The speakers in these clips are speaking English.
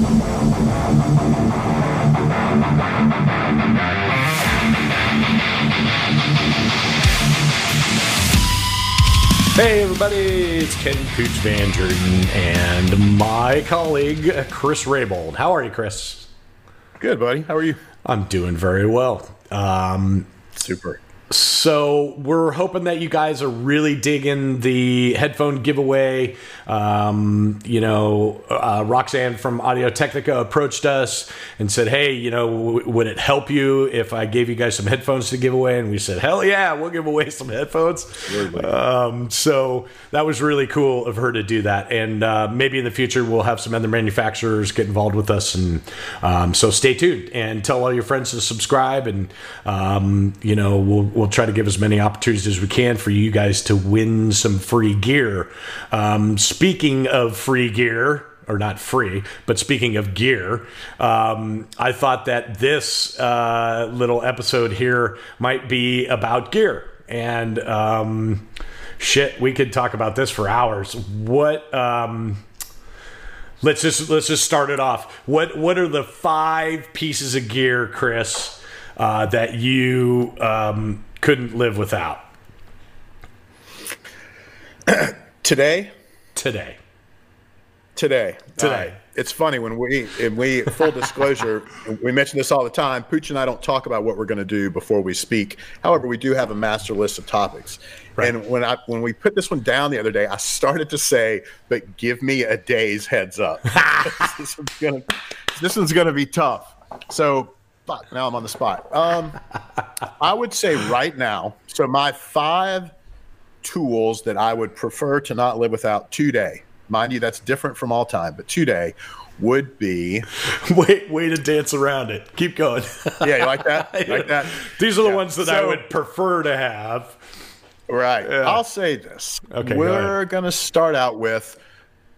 Hey everybody, it's Ken Pooch Van Druten and my colleague Chris Rabold. How are you, Chris? Good, buddy. How are you? I'm doing very well. Um, Super. So we're hoping that you guys are really digging the headphone giveaway. Um, you know, uh, Roxanne from Audio Technica approached us and said, "Hey, you know, w- would it help you if I gave you guys some headphones to give away?" And we said, "Hell yeah, we'll give away some headphones." Um, so that was really cool of her to do that, and uh, maybe in the future we'll have some other manufacturers get involved with us, and um, so stay tuned and tell all your friends to subscribe, and um, you know we'll we'll try to give as many opportunities as we can for you guys to win some free gear. Um, speaking of free gear. Or not free, but speaking of gear, um, I thought that this uh, little episode here might be about gear. And um, shit, we could talk about this for hours. What? Um, let's just let's just start it off. What What are the five pieces of gear, Chris, uh, that you um, couldn't live without Today, today? today, Today. uh, it's funny when we and we full disclosure. we mention this all the time. Pooch and I don't talk about what we're going to do before we speak. However, we do have a master list of topics. Right. And when I when we put this one down the other day, I started to say, "But give me a day's heads up. this one's gonna this one's gonna be tough." So. Fuck, now I'm on the spot. Um, I would say right now. So my five tools that I would prefer to not live without today. Mind you, that's different from all time, but today would be. Wait, way to dance around it. Keep going. Yeah, you like that? You like that? These are the Yeah. ones that I would prefer to have. Right. I'll say this. Okay, We're going to start out with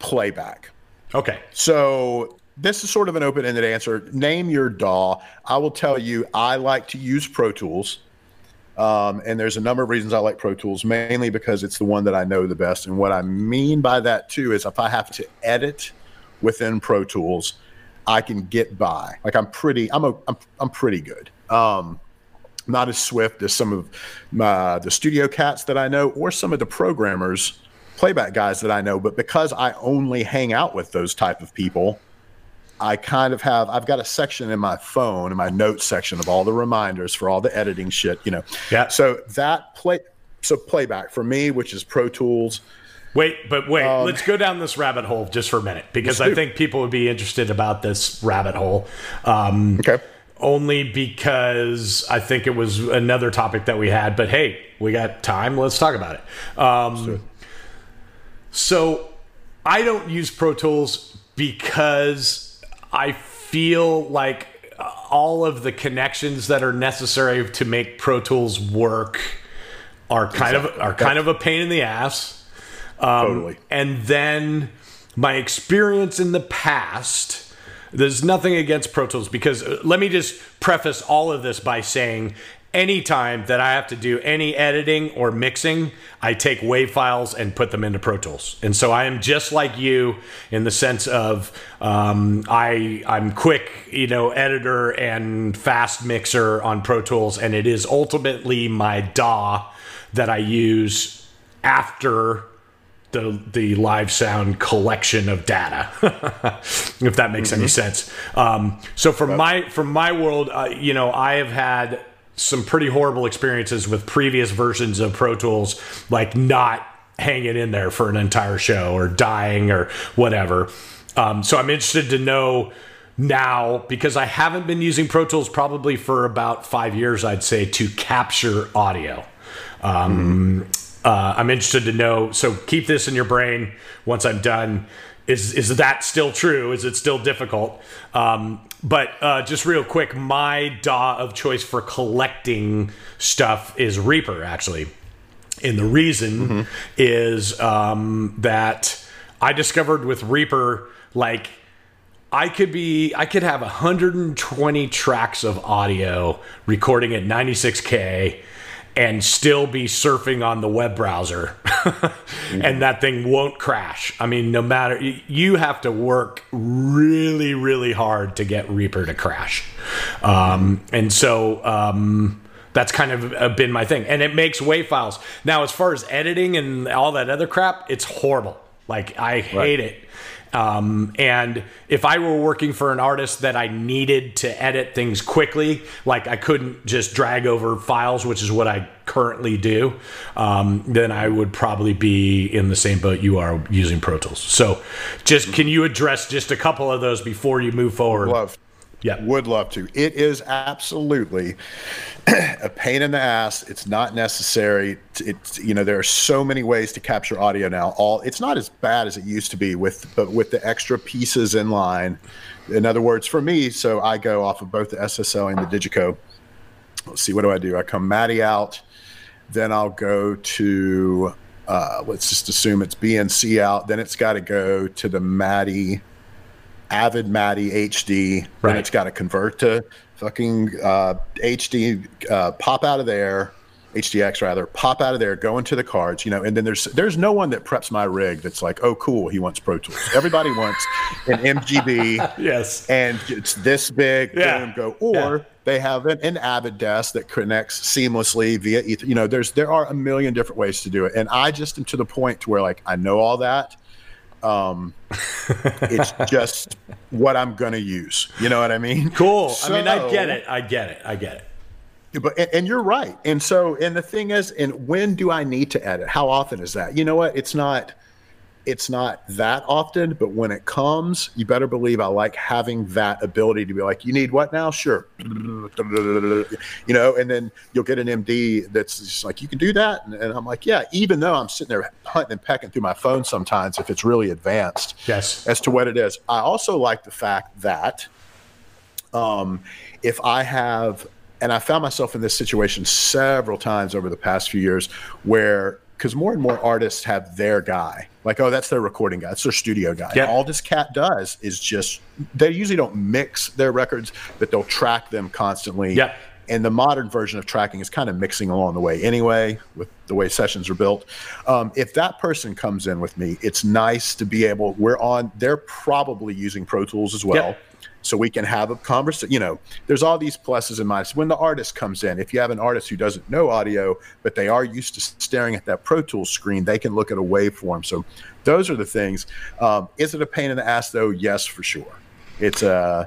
playback. Okay. So this is sort of an open-ended answer. Name your DAW. I will tell you. I like to use Pro Tools, um, and there's a number of reasons I like Pro Tools. Mainly because it's the one that I know the best. And what I mean by that too is if I have to edit within Pro Tools, I can get by. Like I'm pretty. I'm a. I'm, I'm pretty good. Um, not as swift as some of my, the studio cats that I know, or some of the programmers, playback guys that I know. But because I only hang out with those type of people, I kind of have I've got a section in my phone in my notes section of all the reminders for all the editing shit, you know. Yeah. So that play so playback for me, which is Pro Tools. Wait, but wait, let's go down this rabbit hole just for a minute because I think people would be interested about this rabbit hole. Um, Okay. Only because I think it was another topic that we had, but hey, we got time. Let's talk about it. Um, so I don't use Pro Tools because I feel like all of the connections that are necessary to make Pro Tools work are kind of are kind of a pain in the ass. totally. And then my experience in the past, there's nothing against Pro Tools because uh, let me just preface all of this by saying anytime that I have to do any editing or mixing, I take WAV files and put them into Pro Tools. And so I am just like you in the sense of um, I I'm quick, you know, editor and fast mixer on Pro Tools, and it is ultimately my DAW that I use after the the live sound collection of data, if that makes any sense. Um, so from my from my world, uh, you know, I have had some pretty horrible experiences with previous versions of Pro Tools, like not hanging in there for an entire show or dying or whatever. Um, so I'm interested to know now because I haven't been using Pro Tools probably for about five years, I'd say, to capture audio. Um, uh, I'm interested to know. So keep this in your brain once I'm done. Is is that still true? Is it still difficult? Um, but uh, just real quick, my DAW of choice for collecting stuff is Reaper, actually. And the reason is um, that I discovered with Reaper, like I could be, I could have 120 tracks of audio recording at 96k, and still be surfing on the web browser and that thing won't crash. I mean, no matter you have to work really, really hard to get Reaper to crash. Um, and so, um, that's kind of uh, been my thing. And it makes WAV files. Now, as far as editing and all that other crap, it's horrible. Like, I hate right. it. Um, and if I were working for an artist that I needed to edit things quickly, like I couldn't just drag over files, which is what I currently do, um, then I would probably be in the same boat you are using Pro Tools. So, just can you address just a couple of those before you move forward? Love. Yeah. Would love to. It is absolutely a pain in the ass. It's not necessary. It's you know there are so many ways to capture audio now. All it's not as bad as it used to be with but with the extra pieces in line. In other words, for me, so I go off of both the SSL and the Digico. Let's see, what do I do? I come MADI out, then I'll go to uh, let's just assume it's BNC out. Then it's got to go to the MADI Avid MADI HD. Right. Then it's got to convert to fucking uh, HD, uh, pop out of there, HDX rather, pop out of there, go into the cards, you know, and then there's there's no one that preps my rig that's like, oh, cool, he wants Pro Tools. Everybody wants an MGB, yes, and it's this big, yeah. boom, go, or yeah. they have an, an Avid desk that connects seamlessly via Ether. You know, there's there are a million different ways to do it, and I just am to the point to where like I know all that. Um, it's just what I'm going to use. You know what I mean? Cool. So, I mean, I get it. I get it. I get it. But and, and you're right. And so, and the thing is, and when do I need to edit? How often is that? You know what? It's not it's not that often, but when it comes, you better believe I like having that ability to be like, you need what now? Sure. You know, and then you'll get an MD that's just like, you can do that. And, and, I'm like, yeah, even though I'm sitting there hunting and pecking through my phone sometimes if it's really advanced yes. as to what it is. I also like the fact that um, if I have, and I found myself in this situation several times over the past few years where because more and more artists have their guy. Like, oh, that's their recording guy, that's their studio guy. Yep. All this cat does is just they usually don't mix their records, but they'll track them constantly. Yeah. And the modern version of tracking is kind of mixing along the way anyway, with the way sessions are built. Um, if that person comes in with me, it's nice to be able. We're on. They're probably using Pro Tools as well. Yep so we can have a conversation. You know, there's all these pluses and minuses. When the artist comes in, if you have an artist who doesn't know audio, but they are used to staring at that Pro Tools screen, they can look at a waveform. So those are the things. Um, is it a pain in the ass though? Yes, for sure. It's uh,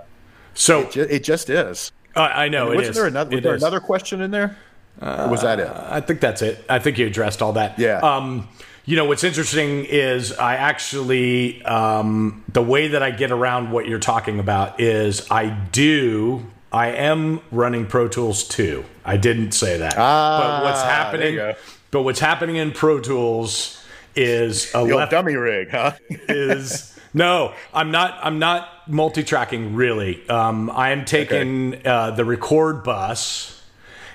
so it, ju- it just is. Uh, I know. I mean, was there another? Was there another question in there? Uh, was that it? I think that's it. I think you addressed all that. Yeah. Um, you know, what's interesting is I actually, um, the way that I get around what you're talking about is I do, I am running Pro Tools too. I didn't say that. Ah, but what's happening, but what's happening in Pro Tools is a left, dummy rig, huh? is no, I'm not. I'm not multi-tracking really. Um, I am taking okay. uh, the record bus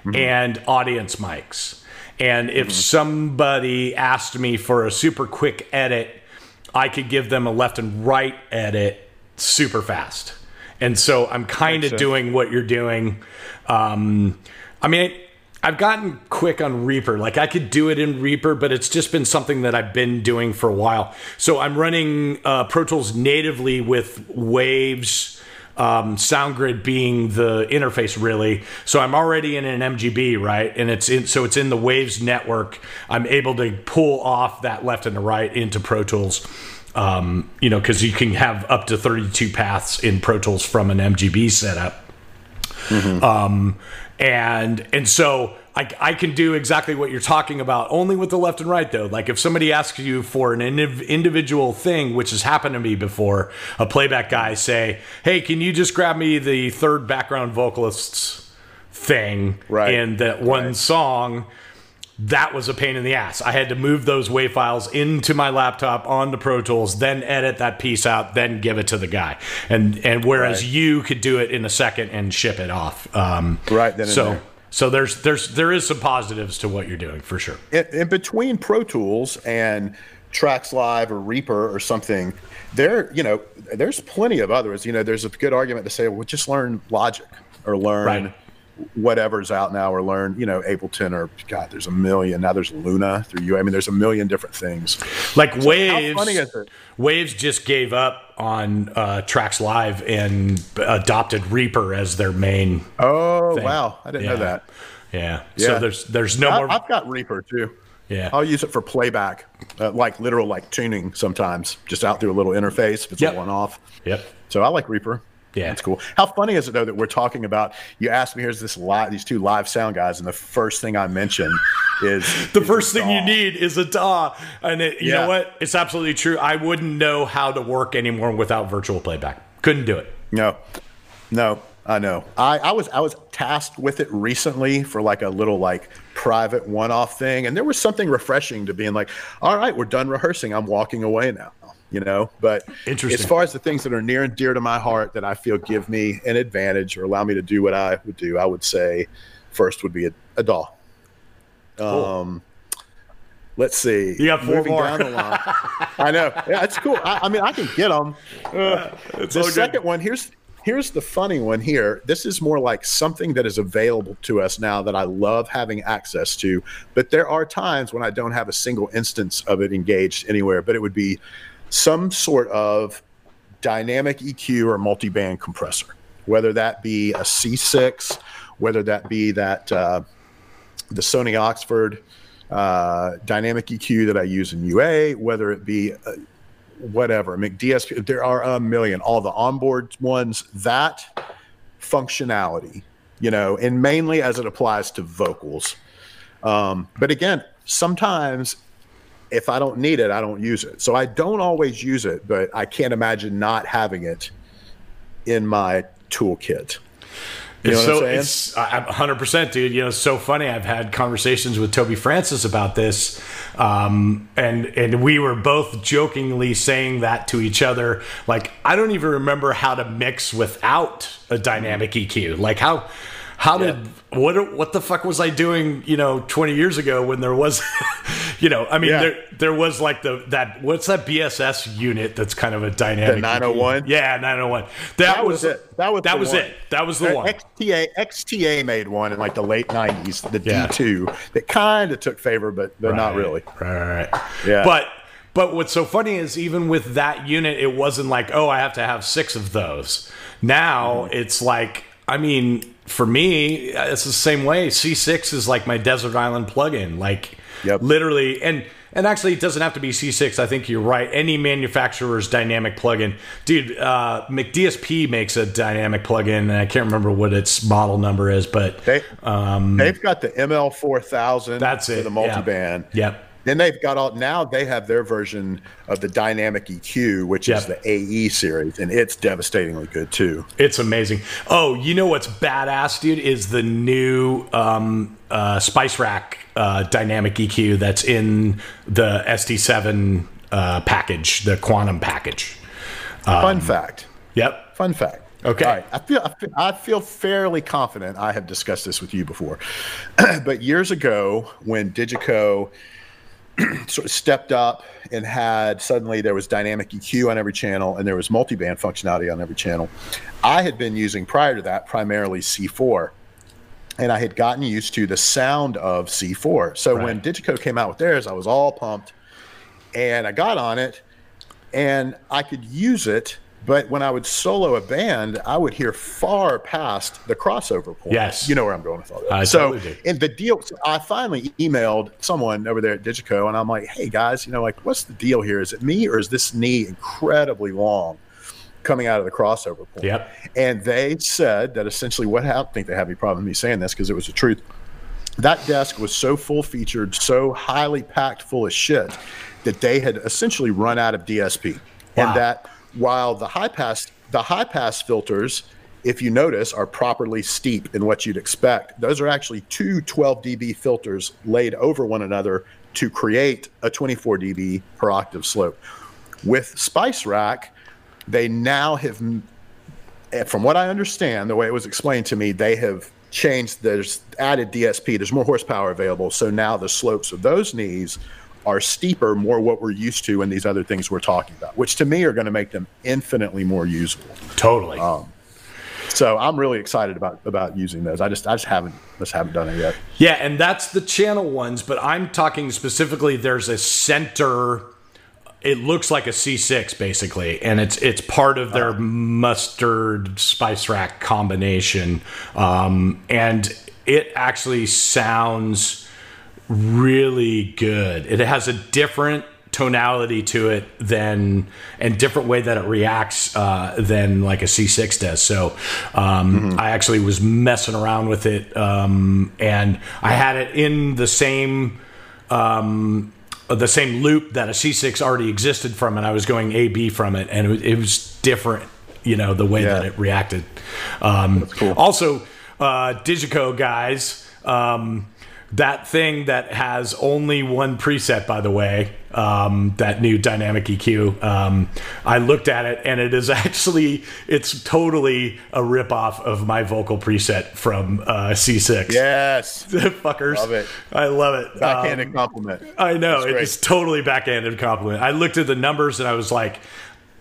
mm-hmm. and audience mics. And if mm-hmm. somebody asked me for a super quick edit, I could give them a left and right edit super fast. And so I'm kind of doing what you're doing. Um, I mean, I've gotten quick on Reaper. Like I could do it in Reaper, but it's just been something that I've been doing for a while. So I'm running uh, Pro Tools natively with waves um, SoundGrid being the interface really. So I'm already in an MGB, right? And it's in, so it's in the Waves network. I'm able to pull off that left and the right into Pro Tools. Um, you know, because you can have up to 32 paths in Pro Tools from an MGB setup. Mm-hmm. Um, and and so I, I can do exactly what you're talking about, only with the left and right, though. Like if somebody asks you for an individual thing, which has happened to me before, a playback guy say, "Hey, can you just grab me the third background vocalists thing right. in that one right. song?" That was a pain in the ass. I had to move those WAV files into my laptop onto Pro Tools, then edit that piece out, then give it to the guy. And and whereas right. you could do it in a second and ship it off. Um, right. Then so so there's there's there is some positives to what you're doing for sure. In, in between Pro Tools and Tracks Live or Reaper or something, there you know there's plenty of others. You know, there's a good argument to say, well, just learn Logic or learn. Right. Whatever's out now or learn, you know, Ableton or God, there's a million. Now there's Luna through you. I mean, there's a million different things. Like so Waves. How funny is it? Waves just gave up on uh, Tracks Live and adopted Reaper as their main. Oh thing. wow, I didn't yeah. know that. Yeah. yeah. So there's there's no I, more. I've got Reaper too. Yeah. I'll use it for playback, uh, like literal like tuning sometimes, just out through a little interface if it's yep. a one off. Yep. So I like Reaper. Yeah, that's cool. How funny is it though that we're talking about? You asked me, here's this live, these two live sound guys, and the first thing I mention is the is first thing you need is a DAW, and it, you yeah. know what? It's absolutely true. I wouldn't know how to work anymore without virtual playback. Couldn't do it. No, no, I know. I, I was I was tasked with it recently for like a little like private one-off thing, and there was something refreshing to being like, all right, we're done rehearsing. I'm walking away now you know. But as far as the things that are near and dear to my heart that I feel give me an advantage or allow me to do what I would do, I would say first would be a, a DAW. Cool. Um, let's see. You got four Moving more. Down the line. I know. Yeah, it's cool. I, I, mean, I can get them. Uh, the second good. one here's here's the funny one here. This is more like something that is available to us now that I love having access to. But there are times when I don't have a single instance of it engaged anywhere. But it would be some sort of dynamic EQ or multi-band compressor, whether that be a C6, whether that be that uh, the Sony Oxford uh, dynamic EQ that I use in UA, whether it be uh, whatever McDSP. There are a million. All the onboard ones. That functionality, you know, and mainly as it applies to vocals. Um, but again, sometimes if I don't need it, I don't use it. So I don't always use it, but I can't imagine not having it in my toolkit. You it's so it's hundred percent, dude. You know, it's so funny. I've had conversations with Toby Francis about this, um, and and we were both jokingly saying that to each other. Like, I don't even remember how to mix without a dynamic EQ. Like how how yeah. did what what the fuck was I doing? You know, twenty years ago when there was, you know, I mean, yeah. there there was like the that what's that BSS unit that's kind of a dynamic. The nine hundred oh one. Yeah, nine hundred one. That, that was, was it. That was that was it. That was the one. XTA XTA made one in like the late nineties. The D two that kind of took favor, but but right. not really. Right, right, right. Yeah, but. But what's so funny is even with that unit, it wasn't like, oh, I have to have six of those. Now mm-hmm. it's like, I mean, for me, it's the same way. C6 is like my desert island plugin. Like yep. literally and and actually it doesn't have to be C6. I think you're right. Any manufacturer's dynamic plugin. Dude, uh, McDSP makes a dynamic plugin and I can't remember what its model number is, but they, um, they've got the ML4000 that's it. the multiband. Yep. yep. Then they've got all now they have their version of the dynamic EQ, which yep. is the AE series, and it's devastatingly good too. It's amazing. Oh, you know what's badass, dude? Is the new um, uh, Spice Rack uh, dynamic EQ that's in the SD7 uh, package, the Quantum package. Um, Fun fact. Yep. Fun fact. Okay. Right. I feel, I feel I feel fairly confident. I have discussed this with you before, but years ago when Digico sort of stepped up and had suddenly there was dynamic EQ on every channel and there was multiband functionality on every channel. I had been using prior to that primarily C4 and I had gotten used to the sound of C4. So right. when Digico came out with theirs, I was all pumped and I got on it and I could use it but when I would solo a band, I would hear far past the crossover point. Yes. You know where I'm going with all that. I so, totally and the deal, so I finally emailed someone over there at Digico and I'm like, hey guys, you know, like, what's the deal here? Is it me or is this knee incredibly long coming out of the crossover point? Yep. And they said that essentially what happened, I think they have any problem with me saying this because it was the truth. That desk was so full featured, so highly packed full of shit that they had essentially run out of DSP. Wow. And that while the high pass the high pass filters if you notice are properly steep in what you'd expect. Those are actually two 12 dB filters laid over one another to create a 24 dB per octave slope. With spice rack they now have eh, from what i understand the way it was explained to me they have changed there's added dsp there's more horsepower available. So now the slopes of those knees are steeper, more what we're used to in these other things we're talking about, which to me are going to make them infinitely more usable. Totally. Um, So I'm really excited about about using those. I just I just haven't just haven't done it yet. Yeah, and that's the channel ones, but I'm talking specifically. There's a center. It looks like a C6 basically, and it's it's part of their mustard spice rack combination, um, and it actually sounds really good. It has a different tonality to it than and different way that it reacts uh, than like a C6 does. So um, I actually was messing around with it, um, and I had it in the same. Um, the same loop that a C6 already existed from, and I was going A B from it, and it was, it was different, you know, the way Yeah. that it reacted. Um, cool. Also, uh, Digico guys, um, that thing that has only one preset, by the way, um, that new dynamic EQ. Um, I looked at it, and it is actually it's totally a ripoff of my vocal preset from uh, C6. Yes, fuckers. Love it. I love it. backhanded Um, compliment. I know it's totally backhanded compliment. I looked at the numbers and I was like,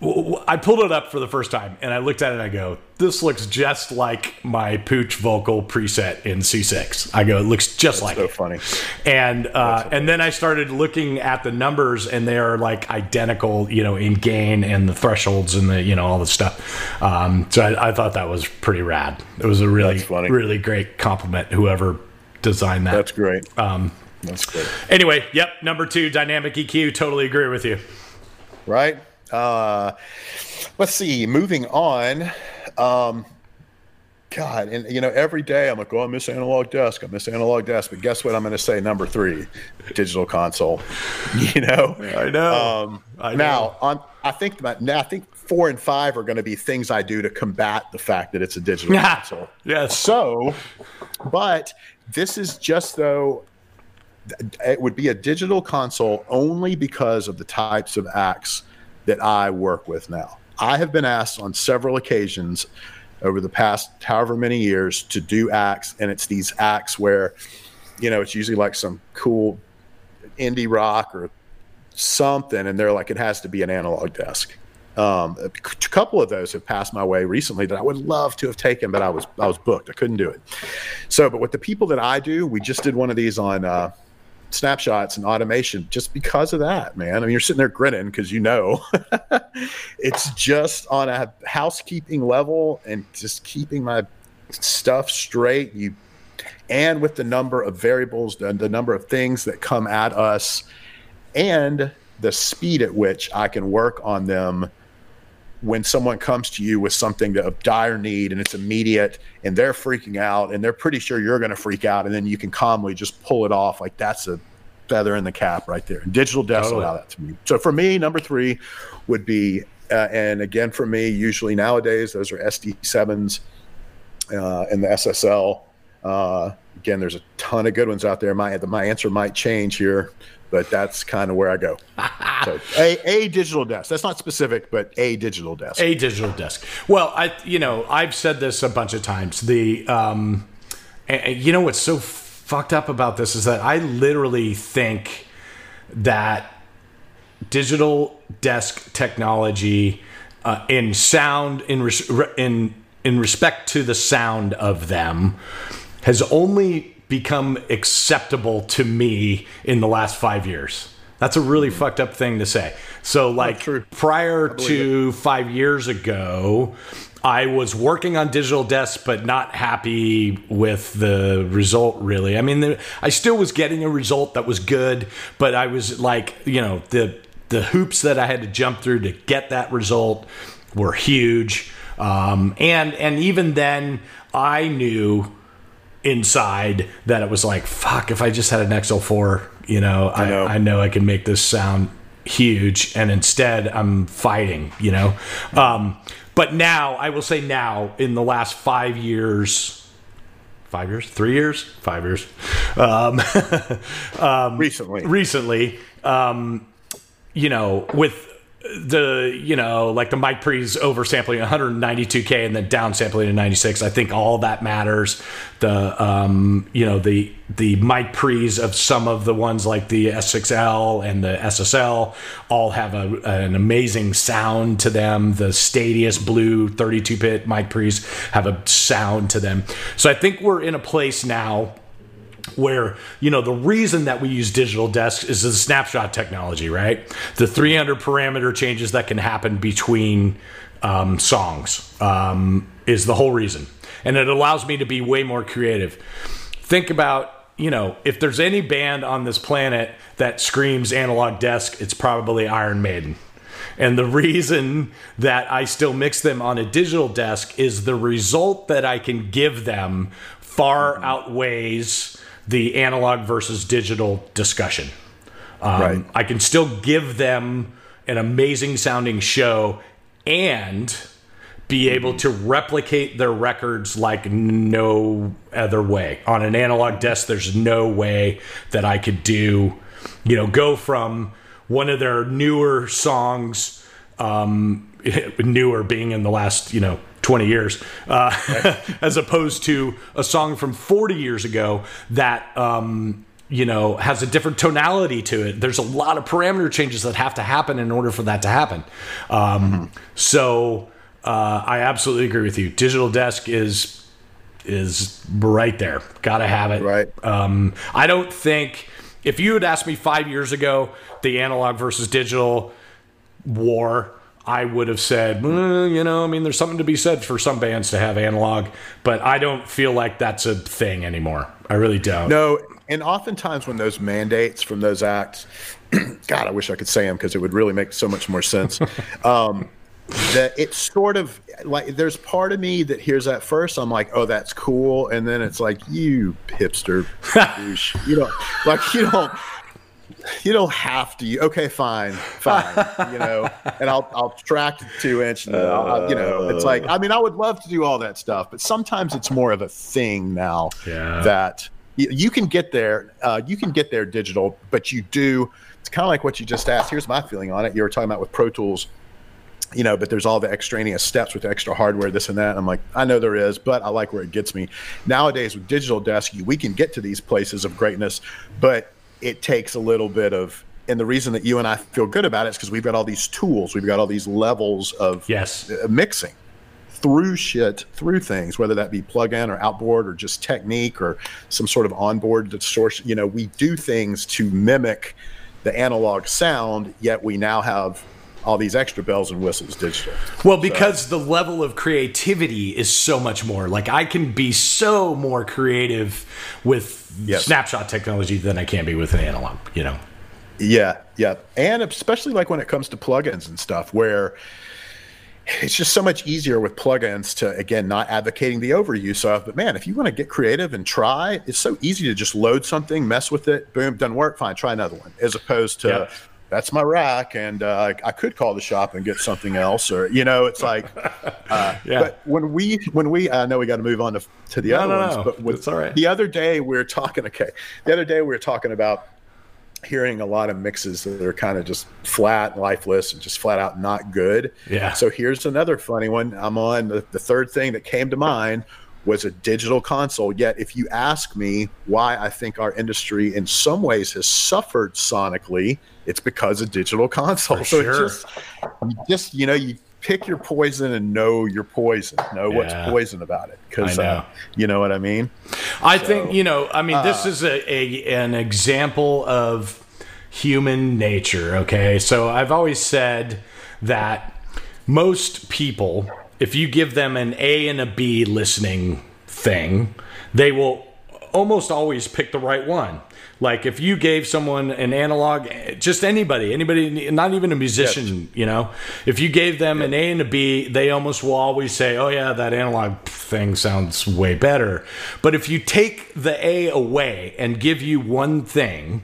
I pulled it up for the first time and I looked at it and I go, this looks just like my Pooch vocal preset in C6. I go, it looks just like so it. funny. And uh, and then I started looking at the numbers, and they are like identical, you know, in gain and the thresholds and the you know all the stuff. Um, so I, I thought that was pretty rad. It was a really funny. really great compliment. Whoever designed that. That's great. Um, That's great. Anyway, yep, number two, dynamic EQ. Totally agree with you. right? Uh, let's see. Moving on. Um, God, and you know, every day I'm like, oh, I miss analog desk. I miss analog desk. But guess what? I'm going to say number three, digital console. You know. I know. Um, I know. now, on I think that now I think four and five are going to be things I do to combat the fact that it's a digital console. yes. So, but this is just though it would be a digital console only because of the types of acts that I work with now. I have been asked on several occasions over the past however many years to do acts, and it's these acts where, you know, it's usually like some cool indie rock or something, and they're like, it has to be an analog desk. Um, a couple of those have passed my way recently that I would love to have taken, but I was I was booked. I couldn't do it. So, but with the people that I do, we just did one of these on uh, snapshots and automation, just because of that, man. I mean, you're sitting there grinning because you know it's just on a housekeeping level and just keeping my stuff straight. You and with the number of variables, the, the number of things that come at us, and the speed at which I can work on them when someone comes to you with something of dire need and it's immediate and they're freaking out and they're pretty sure you're going to freak out and then you can calmly just pull it off like that's a feather in the cap right there. And digital desks Totally. allow that to me. So for me number three would be uh, and again for me usually nowadays those are sd7s uh, and the ssl uh, again there's a ton of good ones out there. My, my answer might change here but that's kind of where i go so a, a digital desk that's not specific but a digital desk A digital desk. Well, I you know I've said this a bunch of times. The um, you know what's so fucked up about this is that I literally think that digital desk technology uh, in sound in res- in in respect to the sound of them has only become acceptable to me in the last five years. That's a really fucked up thing to say. So, like, prior to five years ago, I was working on digital desks, but not happy with the result, really. I mean, the, I still was getting a result that was good, but I was like, you know, the, the hoops that I had to jump through to get that result were huge. Um, and, and even then, I knew inside that it was like, fuck, if I just had an XL4, you know, I, know. I know I can make this sound huge. And instead, I'm fighting, you know. Um, but now, I will say now, in the last five years, five years, three years, five years, um, recently recently, um, you know, with the you know like the mic pre's oversampling 192k and then downsampling to 96. I think all that matters. The um, you know the the mic pre's of some of the ones like the S6L and the SSL all have a, an amazing sound to them. The Stadius Blue 32 bit mic pre's have a sound to them. So I think we're in a place now where you know the reason that we use digital desks is the snapshot technology right? The 300 parameter changes that can happen between um, songs um, is the whole reason. And it allows me to be way more creative. Think about you know if there's any band on this planet that screams analog desk it's probably iron maiden. And the reason that I still mix them on a digital desk is the result that I can give them far outweighs the analog versus digital discussion. Um, right. I can still give them an amazing sounding show and be able to replicate their records like no other way. On an analog desk, there's no way that I could do, you know, go from one of their newer songs, um, newer being in the last, you know, 20 years, uh, right. as opposed to a song from 40 years ago that, um, you know, has a different tonality to it. There's a lot of parameter changes that have to happen in order for that to happen. Um, mm-hmm. So uh, I absolutely agree with you. Digital Desk is is right there. Got to have it. Right. Um, I don't think if you had asked me five years ago the analog versus digital war I would have said, mm, you know, I mean, there's something to be said for some bands to have analog, but I don't feel like that's a thing anymore. I really don't. No, and oftentimes when those mandates from those acts, God, I wish I could say them because it would really make so much more sense. um, that it's sort of like there's part of me that hears that first. I'm like, oh, that's cool, and then it's like, you hipster, you don't like you don't you don't have to. Okay, fine, fine. you know, and I'll I'll track two inch. And uh, you know, it's like I mean, I would love to do all that stuff, but sometimes it's more of a thing now yeah. that you, you, can get there. Uh, you can get there digital, but you do. It's kind of like what you just asked. Here's my feeling on it. You were talking about with Pro Tools you know, but there's all the extraneous steps with extra hardware, this and that. And I'm like, I know there is, but I like where it gets me. Nowadays with digital desk, we can get to these places of greatness, but it takes a little bit of and the reason that you and I feel good about it is because we've got all these tools, we've got all these levels of yes uh, mixing through shit, through things, whether that be plug-in or outboard or just technique or some sort of onboard distortion. You know, we do things to mimic the analog sound, yet we now have all these extra bells and whistles digital. Well, because so. the level of creativity is so much more. Like I can be so more creative with yes. snapshot technology than I can be with an analog, you know. Yeah, yeah. And especially like when it comes to plugins and stuff where it's just so much easier with plugins to again not advocating the overuse of but man if you want to get creative and try it's so easy to just load something mess with it boom doesn't work fine try another one as opposed to yep that's my rack, and uh, I could call the shop and get something else, or you know, it's like. Uh, yeah. But when we when we I know we got to move on to, to the no, other no, ones, no. but with, all right. the other day we were talking. Okay, the other day we were talking about hearing a lot of mixes that are kind of just flat, lifeless, and just flat out not good. Yeah. So here's another funny one. I'm on the, the third thing that came to mind was a digital console. Yet, if you ask me why I think our industry in some ways has suffered sonically, it's because of digital consoles. so sure. just, you just, you know, you pick your poison and know your poison. Know yeah. what's poison about it, because uh, you know what I mean. I so, think you know. I mean, uh, this is a, a an example of human nature. Okay, so I've always said that most people, if you give them an A and a B listening thing, they will almost always pick the right one. Like if you gave someone an analog, just anybody, anybody, not even a musician, yes. you know, if you gave them an A and a B, they almost will always say, "Oh yeah, that analog thing sounds way better." But if you take the A away and give you one thing,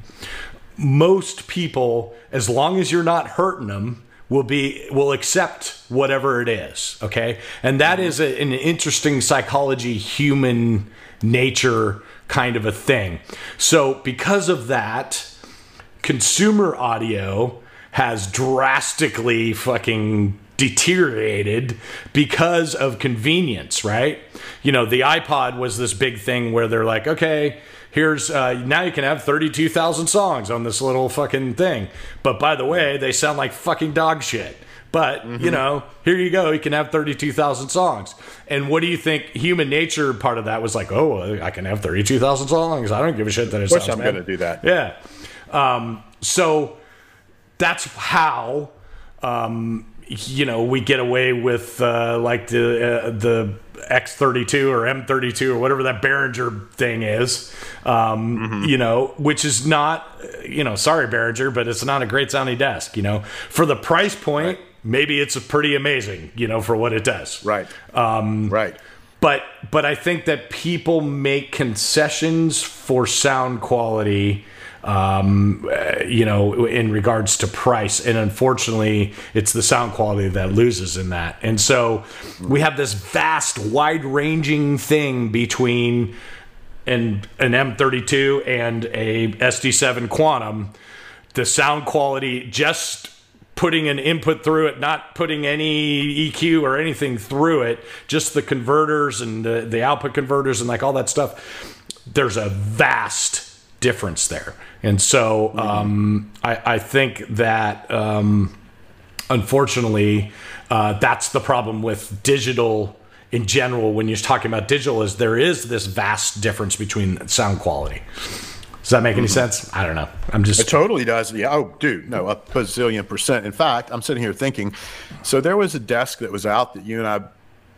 most people, as long as you're not hurting them, will be will accept whatever it is. Okay, and that mm-hmm. is a, an interesting psychology, human nature kind of a thing. So, because of that, consumer audio has drastically fucking deteriorated because of convenience, right? You know, the iPod was this big thing where they're like, okay, here's uh, now you can have 32,000 songs on this little fucking thing. But by the way, they sound like fucking dog shit. But, mm-hmm. you know, here you go. You can have 32,000 songs. And what do you think? Human nature part of that was like, oh, I can have 32,000 songs. I don't give a shit that it of course I'm going to do that. Yeah. Um, so that's how um, you know we get away with uh, like the uh, the X32 or M32 or whatever that Behringer thing is, um, mm-hmm. you know, which is not, you know, sorry Behringer, but it's not a great sounding desk, you know, for the price point. Right. Maybe it's pretty amazing, you know, for what it does. Right. Um, right. But but I think that people make concessions for sound quality um, you know, in regards to price. And unfortunately, it's the sound quality that loses in that. And so we have this vast, wide ranging thing between an, an M32 and a SD7 Quantum. The sound quality just putting an input through it, not putting any EQ or anything through it, just the converters and the, the output converters and like all that stuff. There's a vast difference there. And so um, I, I, think that um, unfortunately, uh, that's the problem with digital in general when you're talking about digital is there is this vast difference between sound quality. Does that make any mm-hmm. sense? I don't know. I'm just. It totally does. Yeah. Oh, dude, no, a bazillion percent. In fact, I'm sitting here thinking. So there was a desk that was out that you and I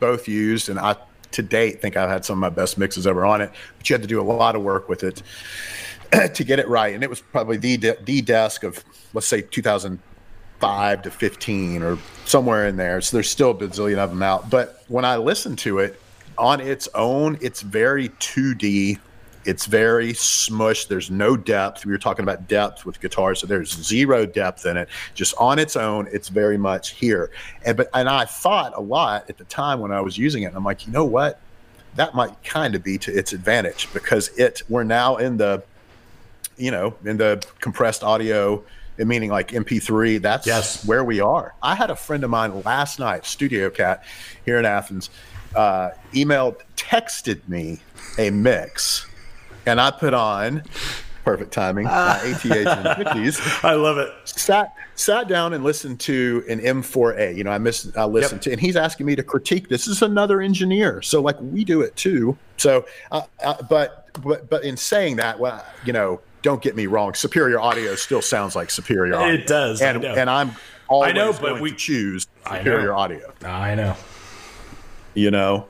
both used, and I to date think I've had some of my best mixes ever on it. But you had to do a lot of work with it. to get it right. And it was probably the de- the desk of let's say 2005 to 15 or somewhere in there. So there's still a bazillion of them out. But when I listen to it on its own, it's very 2D. It's very smushed. There's no depth. We were talking about depth with guitars, so there's zero depth in it. Just on its own, it's very much here. And but and I thought a lot at the time when I was using it. And I'm like, you know what? That might kind of be to its advantage because it we're now in the you know, in the compressed audio, meaning like MP3. That's yes. where we are. I had a friend of mine last night, Studio Cat, here in Athens, uh, emailed, texted me a mix, and I put on perfect timing, uh, ATH and 50s. I love it. Sat sat down and listened to an M4A. You know, I missed I listened yep. to, and he's asking me to critique. This is another engineer, so like we do it too. So, uh, uh, but but but in saying that, well, you know, don't get me wrong, superior audio still sounds like superior audio. It does. And, and I'm always I know, but we choose superior audio. I know. You know?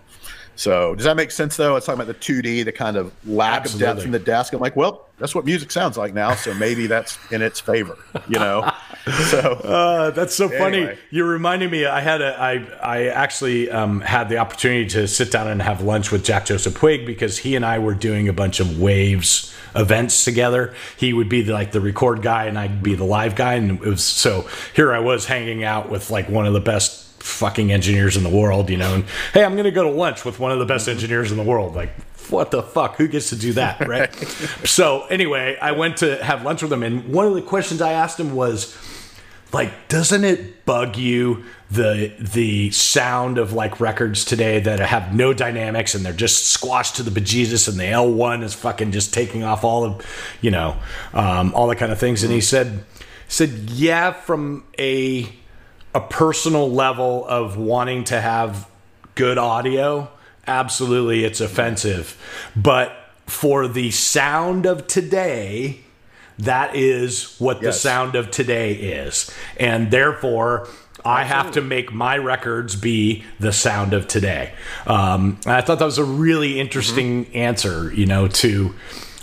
So does that make sense though? It's talking about the 2D, the kind of lack Absolutely. of depth in the desk. I'm like, well, that's what music sounds like now, so maybe that's in its favor, you know. so uh, that's so anyway. funny. You're reminding me. I had a, I, I actually um, had the opportunity to sit down and have lunch with Jack Joseph Puig because he and I were doing a bunch of waves events together. He would be the, like the record guy, and I'd be the live guy. And it was so here I was hanging out with like one of the best fucking engineers in the world, you know. And hey, I'm gonna go to lunch with one of the best engineers in the world. Like, what the fuck? Who gets to do that, right? so anyway, I went to have lunch with him, and one of the questions I asked him was like doesn't it bug you the the sound of like records today that have no dynamics and they're just squashed to the bejesus and the L1 is fucking just taking off all of you know um, all that kind of things and he said said yeah from a a personal level of wanting to have good audio absolutely it's offensive but for the sound of today that is what yes. the sound of today is. And therefore, I have to make my records be the sound of today. Um, I thought that was a really interesting mm-hmm. answer, you know, to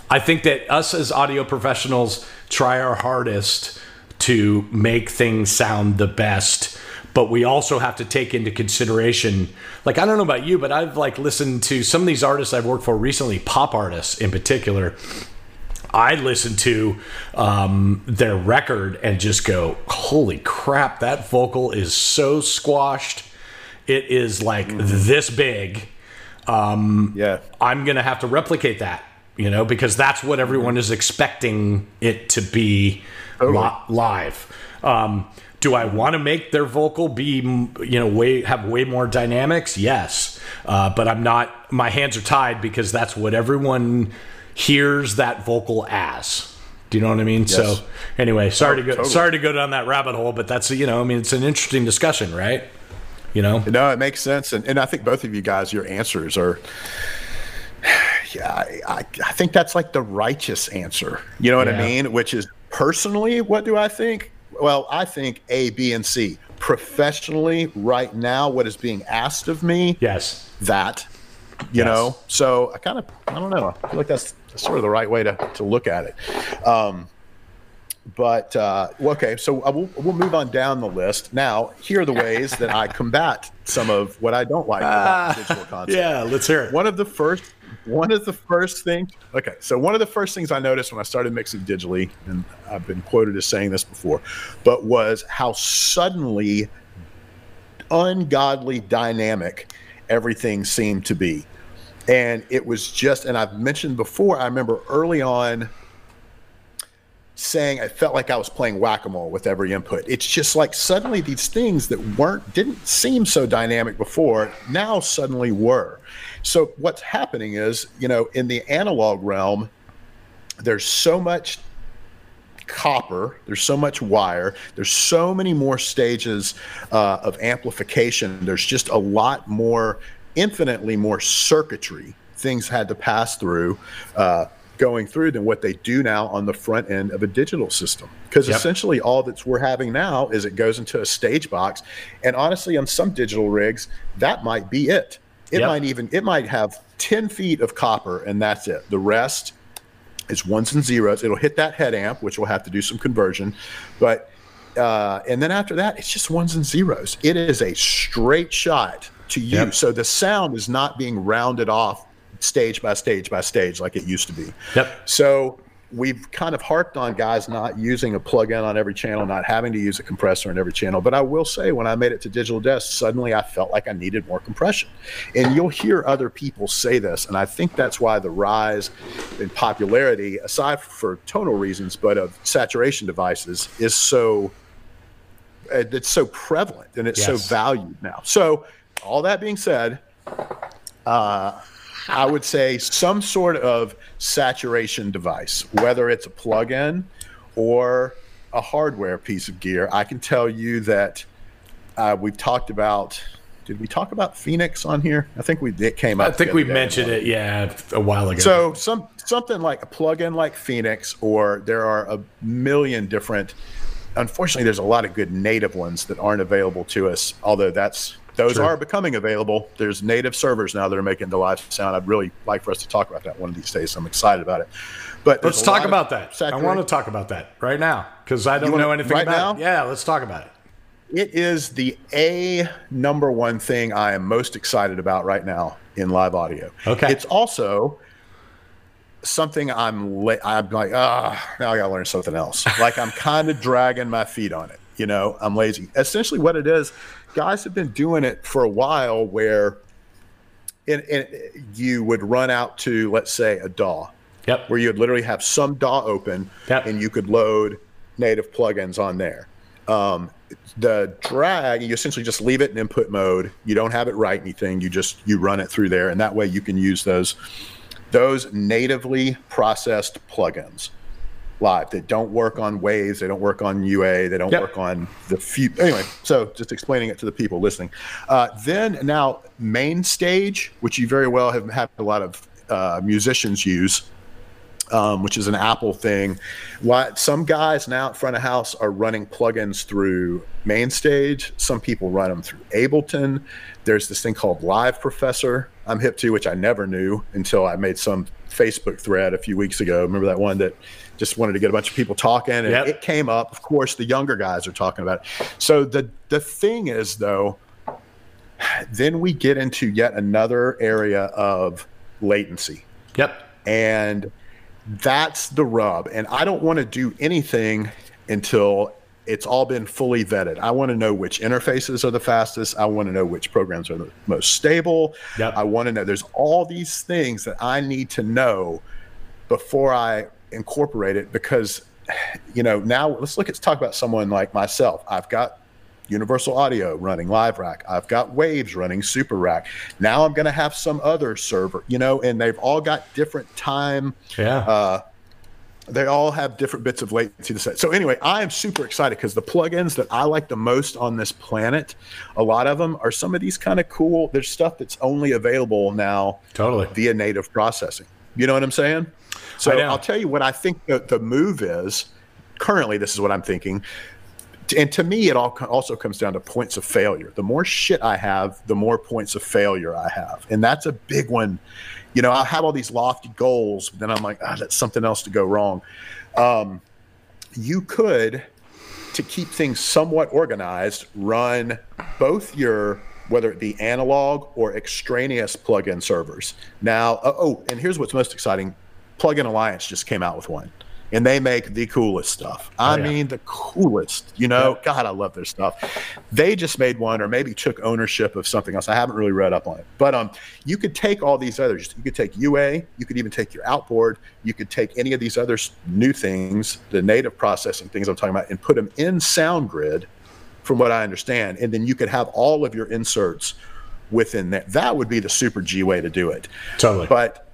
I think that us as audio professionals try our hardest to make things sound the best but we also have to take into consideration like i don't know about you but i've like listened to some of these artists i've worked for recently pop artists in particular I listen to um, their record and just go, holy crap, that vocal is so squashed. It is like mm-hmm. this big. Um, yeah. I'm to have to replicate that you know, because that's what everyone is expecting it to be Totally. li- live. Um, do I want to make their vocal be, you know, way have way more dynamics? Yes, uh, but I'm not. My hands are tied because that's what everyone hears that vocal as. Do you know what I mean? So anyway, sorry to go totally. sorry to go down that rabbit hole, but that's you know, I mean, it's an interesting discussion, right? You know, No, it makes sense, and, and I think both of you guys, your answers are. I, I, I think that's like the righteous answer. You know what Yeah. I mean? Which is personally, what do I think? Well, I think A, B, and C. Professionally, right now, what is being asked of me, yes, that. You Yes. know, so I kind of, I don't know. I feel like that's, that's sort of the right way to, to look at it. Um, but uh, okay, so I will, we'll move on down the list. Now, here are the ways that I combat some of what I don't like about digital content. yeah. Let's hear it. One of the first, one of the first things. Okay, so one of the first things I noticed when I started mixing digitally, and I've been quoted as saying this before, but was how suddenly ungodly dynamic everything seemed to be. And it was just, and I've mentioned before, I remember early on saying I felt like I was playing whack-a-mole with every input. It's just like suddenly these things that weren't didn't seem so dynamic before now suddenly were. So what's happening is, you know, in the analog realm, there's so much copper there's so much wire there's so many more stages uh, of amplification there's just a lot more infinitely more circuitry things had to pass through uh, going through than what they do now on the front end of a digital system because Yep. essentially all that we're having now is it goes into a stage box and honestly on some digital rigs that might be it it Yep. might even it might have 10 feet of copper and that's it the rest is ones and zeros. It'll hit that head amp, which will have to do some conversion, but uh, and then after that, it's just ones and zeros. It is a straight shot to you. Yep. So the sound is not being rounded off stage by stage by stage like it used to be. Yep. So we've kind of harped on guys not using a plug-in on every channel, not having to use a compressor on every channel. But I will say, when I made it to digital desk, suddenly I felt like I needed more compression. And you'll hear other people say this, and I think that's why the rise in popularity, aside for tonal reasons, but of saturation devices, is so uh, it's so prevalent and it's Yes. so valued now. So, all that being said, uh, I would say some sort of saturation device, whether it's a plug-in or a hardware piece of gear. I can tell you that uh, we've talked about. Did we talk about Phoenix on here? I think we it came up. I think we mentioned it, yeah, a while ago. So some something like a plug-in like Phoenix, or there are a million different. Unfortunately, there's a lot of good native ones that aren't available to us. Although that's those Sure. are becoming available. There's native servers now that are making the live sound. I'd really like for us to talk about that one of these days. I'm excited about it. But let's talk about that. I want to talk about that right now because I don't wanna- know anything right about it. now? Yeah, let's talk about it. It is the a number one thing I am most excited about right now in live audio. Okay. It's also something I'm I'm like ah now I gotta learn something else. Like I'm kind of dragging my feet on it. You know, I'm lazy. Essentially, what it is, guys have been doing it for a while where. And, and you would run out to let's say a DAW, Yep. where you'd literally have some DAW open Yep. and you could load native plugins on there. Um, the drag, you essentially just leave it in input mode. You don't have it write anything. You just you run it through there, and that way you can use those those natively processed plugins live that don't work on Waves, they don't work on UA, they don't Yep. work on the few. Anyway, so just explaining it to the people listening. Uh, then now MainStage, which you very well have had a lot of uh, musicians use um, which is an Apple thing. Why some guys now at front of house are running plugins through MainStage. Some people run them through Ableton. There's this thing called Live Professor. I'm hip to, which I never knew until I made some Facebook thread a few weeks ago. Remember that one that just wanted to get a bunch of people talking, and Yep. it came up. Of course, the younger guys are talking about it. So the the thing is though, then we get into yet another area of latency. Yep. And that's the rub. And I don't want to do anything until it's all been fully vetted. I want to know which interfaces are the fastest. I want to know which programs are the most stable. Yep. I want to know there's all these things that I need to know before I incorporate it because, you know, now let's look at talk about someone like myself. I've got Universal Audio running Live Rack. I've got Waves running Super Rack. Now I'm going to have some other server, you know, and they've all got different time. Yeah. Uh, they all have different bits of latency to set. So anyway, I am super excited because the plugins that I like the most on this planet, a lot of them are some of these kind of cool. There's stuff that's only available now totally via native processing. You know what I'm saying? So I'll tell you what I think the, the move is. Currently, this is what I'm thinking. And to me, it all also comes down to points of failure. The more shit I have, the more points of failure I have, and that's a big one you know, I have all these lofty goals, but then I'm like, ah, that's something else to go wrong. Um, you could, to keep things somewhat organized, run both your whether it be analog or extraneous plugin servers. Now, oh, and here's what's most exciting: Plugin Alliance just came out with one and they make the coolest stuff. I oh, yeah. mean, the coolest. You know. God, I love their stuff. They just made one, or maybe took ownership of something else. I haven't really read up on it, but um, you could take all these others. You could take UA. You could even take your outboard. You could take any of these other new things, the native processing things I'm talking about, and put them in SoundGrid, from what I understand, and then you could have all of your inserts within that. That would be the super G way to do it. Totally. But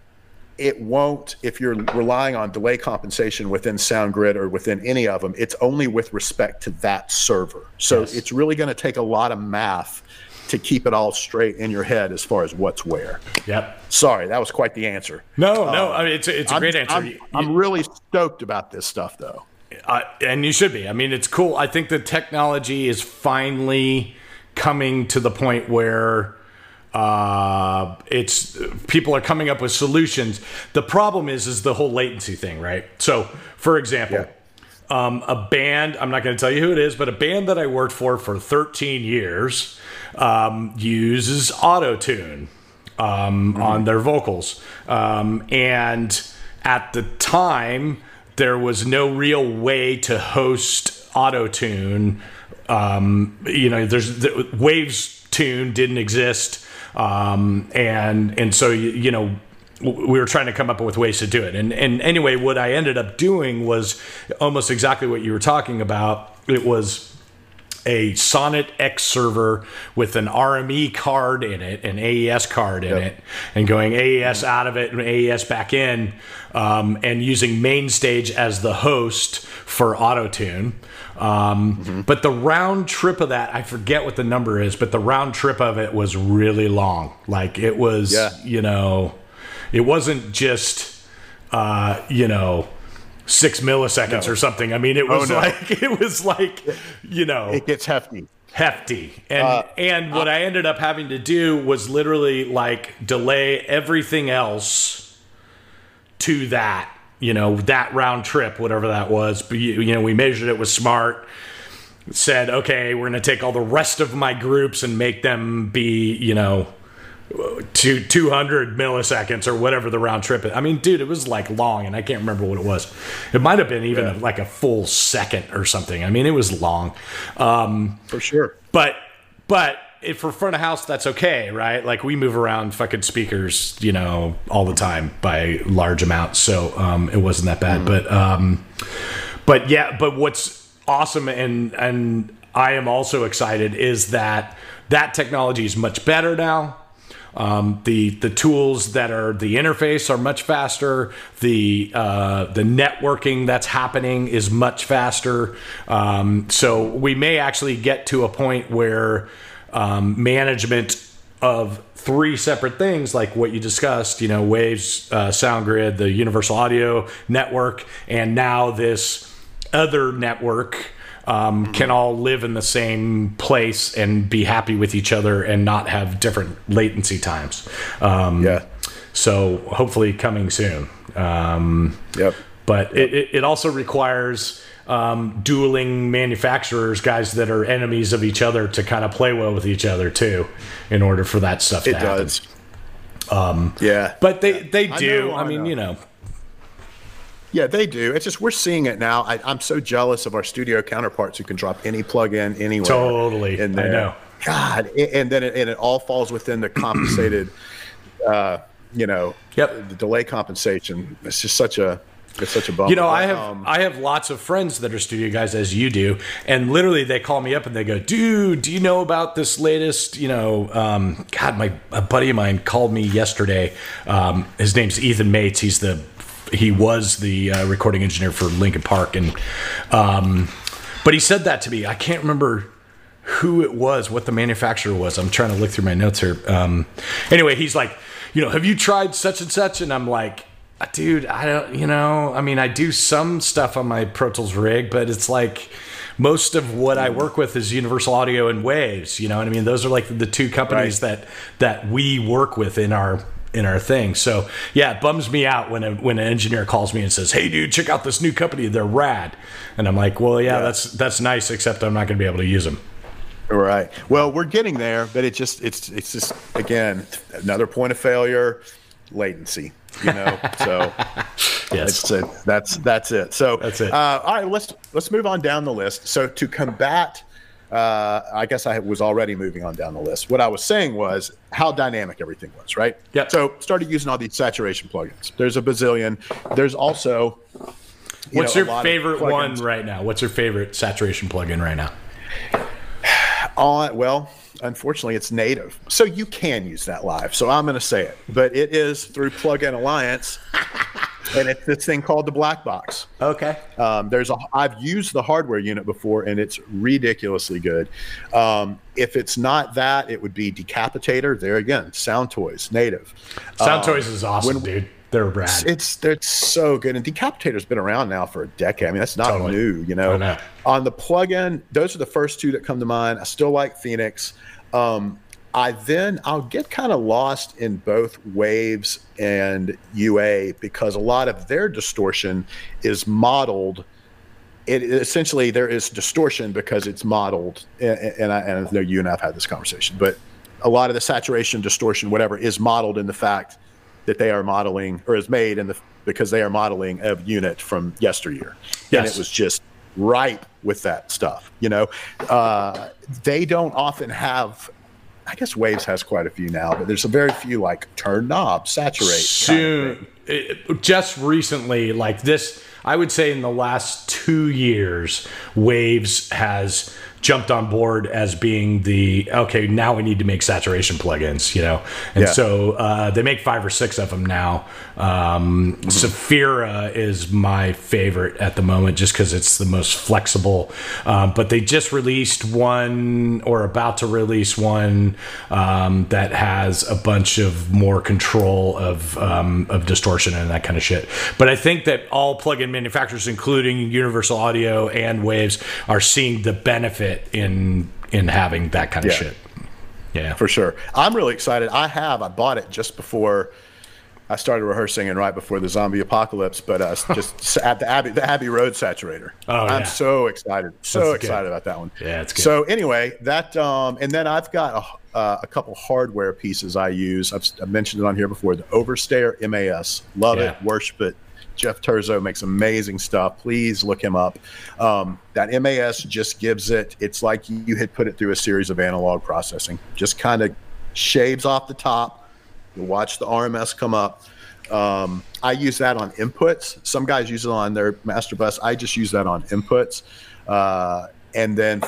it won't if you're relying on delay compensation within SoundGrid or within any of them. It's only with respect to that server. So yes. it's really going to take a lot of math to keep it all straight in your head as far as what's where. Yep. Sorry, that was quite the answer. No, no, uh, I mean it's a, it's a great answer. I'm, I'm, really stoked about this stuff though. Uh, and you should be. I mean, it's cool. I think the technology is finally coming to the point where uh, it's people are coming up with solutions. The problem is is the whole latency thing, right? So, for example, yeah. um, a band I'm not going to tell you who it is, but a band that I worked for for 13 years um, uses auto tune um, mm-hmm. on their vocals, um, and at the time there was no real way to host auto tune. Um, you know, there's the, Waves tune didn't exist um, and and so you, you know we were trying to come up with ways to do it. And and anyway, what I ended up doing was almost exactly what you were talking about. It was a Sonnet X server with an RME card in it, an AES card in yep. it, and going AES out of it and AES back in, um, and using MainStage as the host for AutoTune. Um, mm-hmm. But the round trip of that, I forget what the number is, but the round trip of it was really long. Like it was, yeah. you know, it wasn't just, uh, you know, six milliseconds no. or something. I mean, it oh, was oh, no. like it was like, you know, it gets hefty hefty and uh, and what uh, i ended up having to do was literally like delay everything else to that you know that round trip whatever that was but you, you know we measured it with Smaart said okay we're going to take all the rest of my groups and make them be you know to 200 milliseconds or whatever the round trip is. I mean, dude, it was like long and I can't remember what it was. It might have been even yeah. like a full second or something. I mean, it was long. Um, For sure. But, but if for front of house, that's okay, right? Like we move around fucking speakers, you know, all the time by large amounts, so um, it wasn't that bad. Mm. But um, but yeah, but what's awesome and and I am also excited is that that technology is much better now. Um, the the tools that are the interface are much faster. The uh, the networking that's happening is much faster. Um, so we may actually get to a point where um, management of three separate things like what you discussed you know waves uh, soundgrid the universal audio network and now this other network um, mm-hmm. can all live in the same place and be happy with each other and not have different latency times um, yeah so hopefully coming soon um, yep but it, it also requires um, dueling manufacturers, guys that are enemies of each other, to kind of play well with each other too, in order for that stuff it to happen. does. Um, yeah, but they they do. I, know, I mean, I you know. Yeah, they do. It's just we're seeing it now. I, am so jealous of our studio counterparts who can drop any plug-in anywhere. Totally, in there. I know. God, and then it, and it all falls within the compensated. uh, you know, Yep. the delay compensation. It's just such a it's such a bummer. You know, I have um, I have lots of friends that are studio guys as you do, and literally they call me up and they go, "Dude, do you know about this latest?" You know, um, God, my a buddy of mine called me yesterday. Um, his name's Ethan Mates. He's the he was the uh, recording engineer for Linkin Park, and um, but he said that to me. I can't remember who it was, what the manufacturer was. I'm trying to look through my notes here. Um, anyway, he's like, you know, have you tried such and such? And I'm like, dude, I don't, you know, I mean, I do some stuff on my Pro Tools rig, but it's like most of what I work with is Universal Audio and Waves. You know what I mean? Those are like the two companies Right. that that we work with in our in our thing. So yeah, it bums me out when a, when an engineer calls me and says, "Hey, dude, check out this new company. They're rad." And I'm like, "Well, yeah, Yeah. that's that's nice, except I'm not going to be able to use them." Right. Well, we're getting there, but it just it's it's just again another point of failure, latency. You know, so Yes. it's it. That's that's it. So That's it. Uh, all right, let's let's move on down the list. So to combat, uh, I guess I was already moving on down the list. What I was saying was how dynamic everything was. Right. Yep. So started using all these saturation plugins. There's a bazillion. There's also. you What's know, your favorite one right now? What's your favorite saturation plugin right now? on well unfortunately it's native so you can use that live so i'm going to say it but it is through plugin alliance and it's this thing called the black box Okay. um, there's a i've used the hardware unit before and it's ridiculously good um, if it's not that it would be decapitator there again Soundtoys native Soundtoys is awesome, when- dude. They're rad. it's they're so good and decapitator's been around now for a decade i mean that's not Totally. new you know know. on the plugin those are the first two that come to mind i still like phoenix um, i then i'll get kind of lost in both waves and ua because a lot of their distortion is modeled it essentially there is distortion because it's modeled and, and i and I know you and i've had this conversation but a lot of the saturation distortion whatever is modeled in the fact that they are modeling or is made in the because they are modeling a unit from yesteryear. And it was just ripe with that stuff you know? Uh, they don't often have i guess waves has quite a few now but there's a very few like turn knob saturate kind of soon. It- just recently like this i would say in the last two years waves has jumped on board as being the okay now we need to make saturation plugins you know and Yeah. so uh, they make five or six of them now um, Saphira is my favorite at the moment just because it's the most flexible um, but they just released one or about to release one um, that has a bunch of more control of um, of distortion and that kind of shit. But I think that all plugin manufacturers, including Universal Audio and Waves, are seeing the benefit in in having that kind of Yeah. shit. Yeah, for sure. I'm really excited. I have. I bought it just before I started rehearsing and right before the zombie apocalypse. But uh, just at the Abbey, the Abbey Road Saturator. Oh, I'm yeah. so excited. So That's good. excited about that one. Yeah, it's good. So anyway, that um, and then I've got a, uh, a couple hardware pieces I use. I've, I've mentioned it on here before. The Overstayer MAS. Love Yeah. it. Worship it. Jeff Terzo makes amazing stuff. Please look him up. Um, that MAS just gives it, it's like you had put it through a series of analog processing. Just kind of shaves off the top. You watch the RMS come up. Um, I use that on inputs. Some guys use it on their master bus. I just use that on inputs. Uh, and then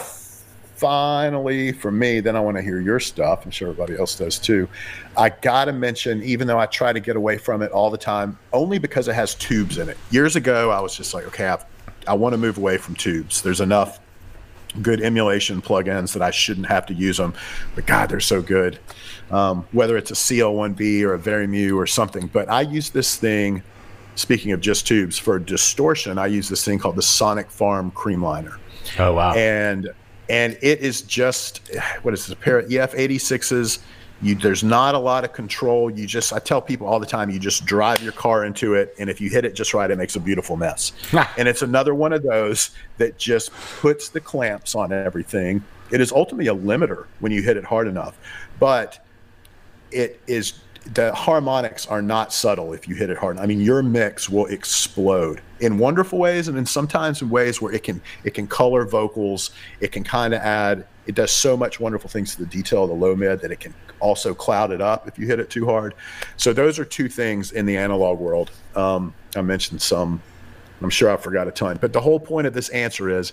finally, for me, then I want to hear your stuff. I'm sure everybody else does too. I got to mention, even though I try to get away from it all the time, only because it has tubes in it. Years ago, I was just like, okay, I've, I want to move away from tubes. There's enough good emulation plugins that I shouldn't have to use them. But God, they're so good. Um, whether it's a CL1B or a Vari-Mu or something. But I use this thing. Speaking of just tubes for distortion, I use this thing called the Sonic Farm Creamliner Oh wow. and and it is just what is this, a pair of EF 86s. You, there's not a lot of control. You just I tell people all the time, you just drive your car into it, and if you hit it just right, it makes a beautiful mess. and it's another one of those that just puts the clamps on everything. It is ultimately a limiter when you hit it hard enough, but it is the harmonics are not subtle if you hit it hard. I mean, your mix will explode in wonderful ways, and then sometimes in ways where it can it can color vocals. It can kind of add it does so much wonderful things to the detail of the low mid that it can also cloud it up if you hit it too hard. So those are two things in the analog world. Um, I mentioned some. I'm sure I forgot a ton, but the whole point of this answer is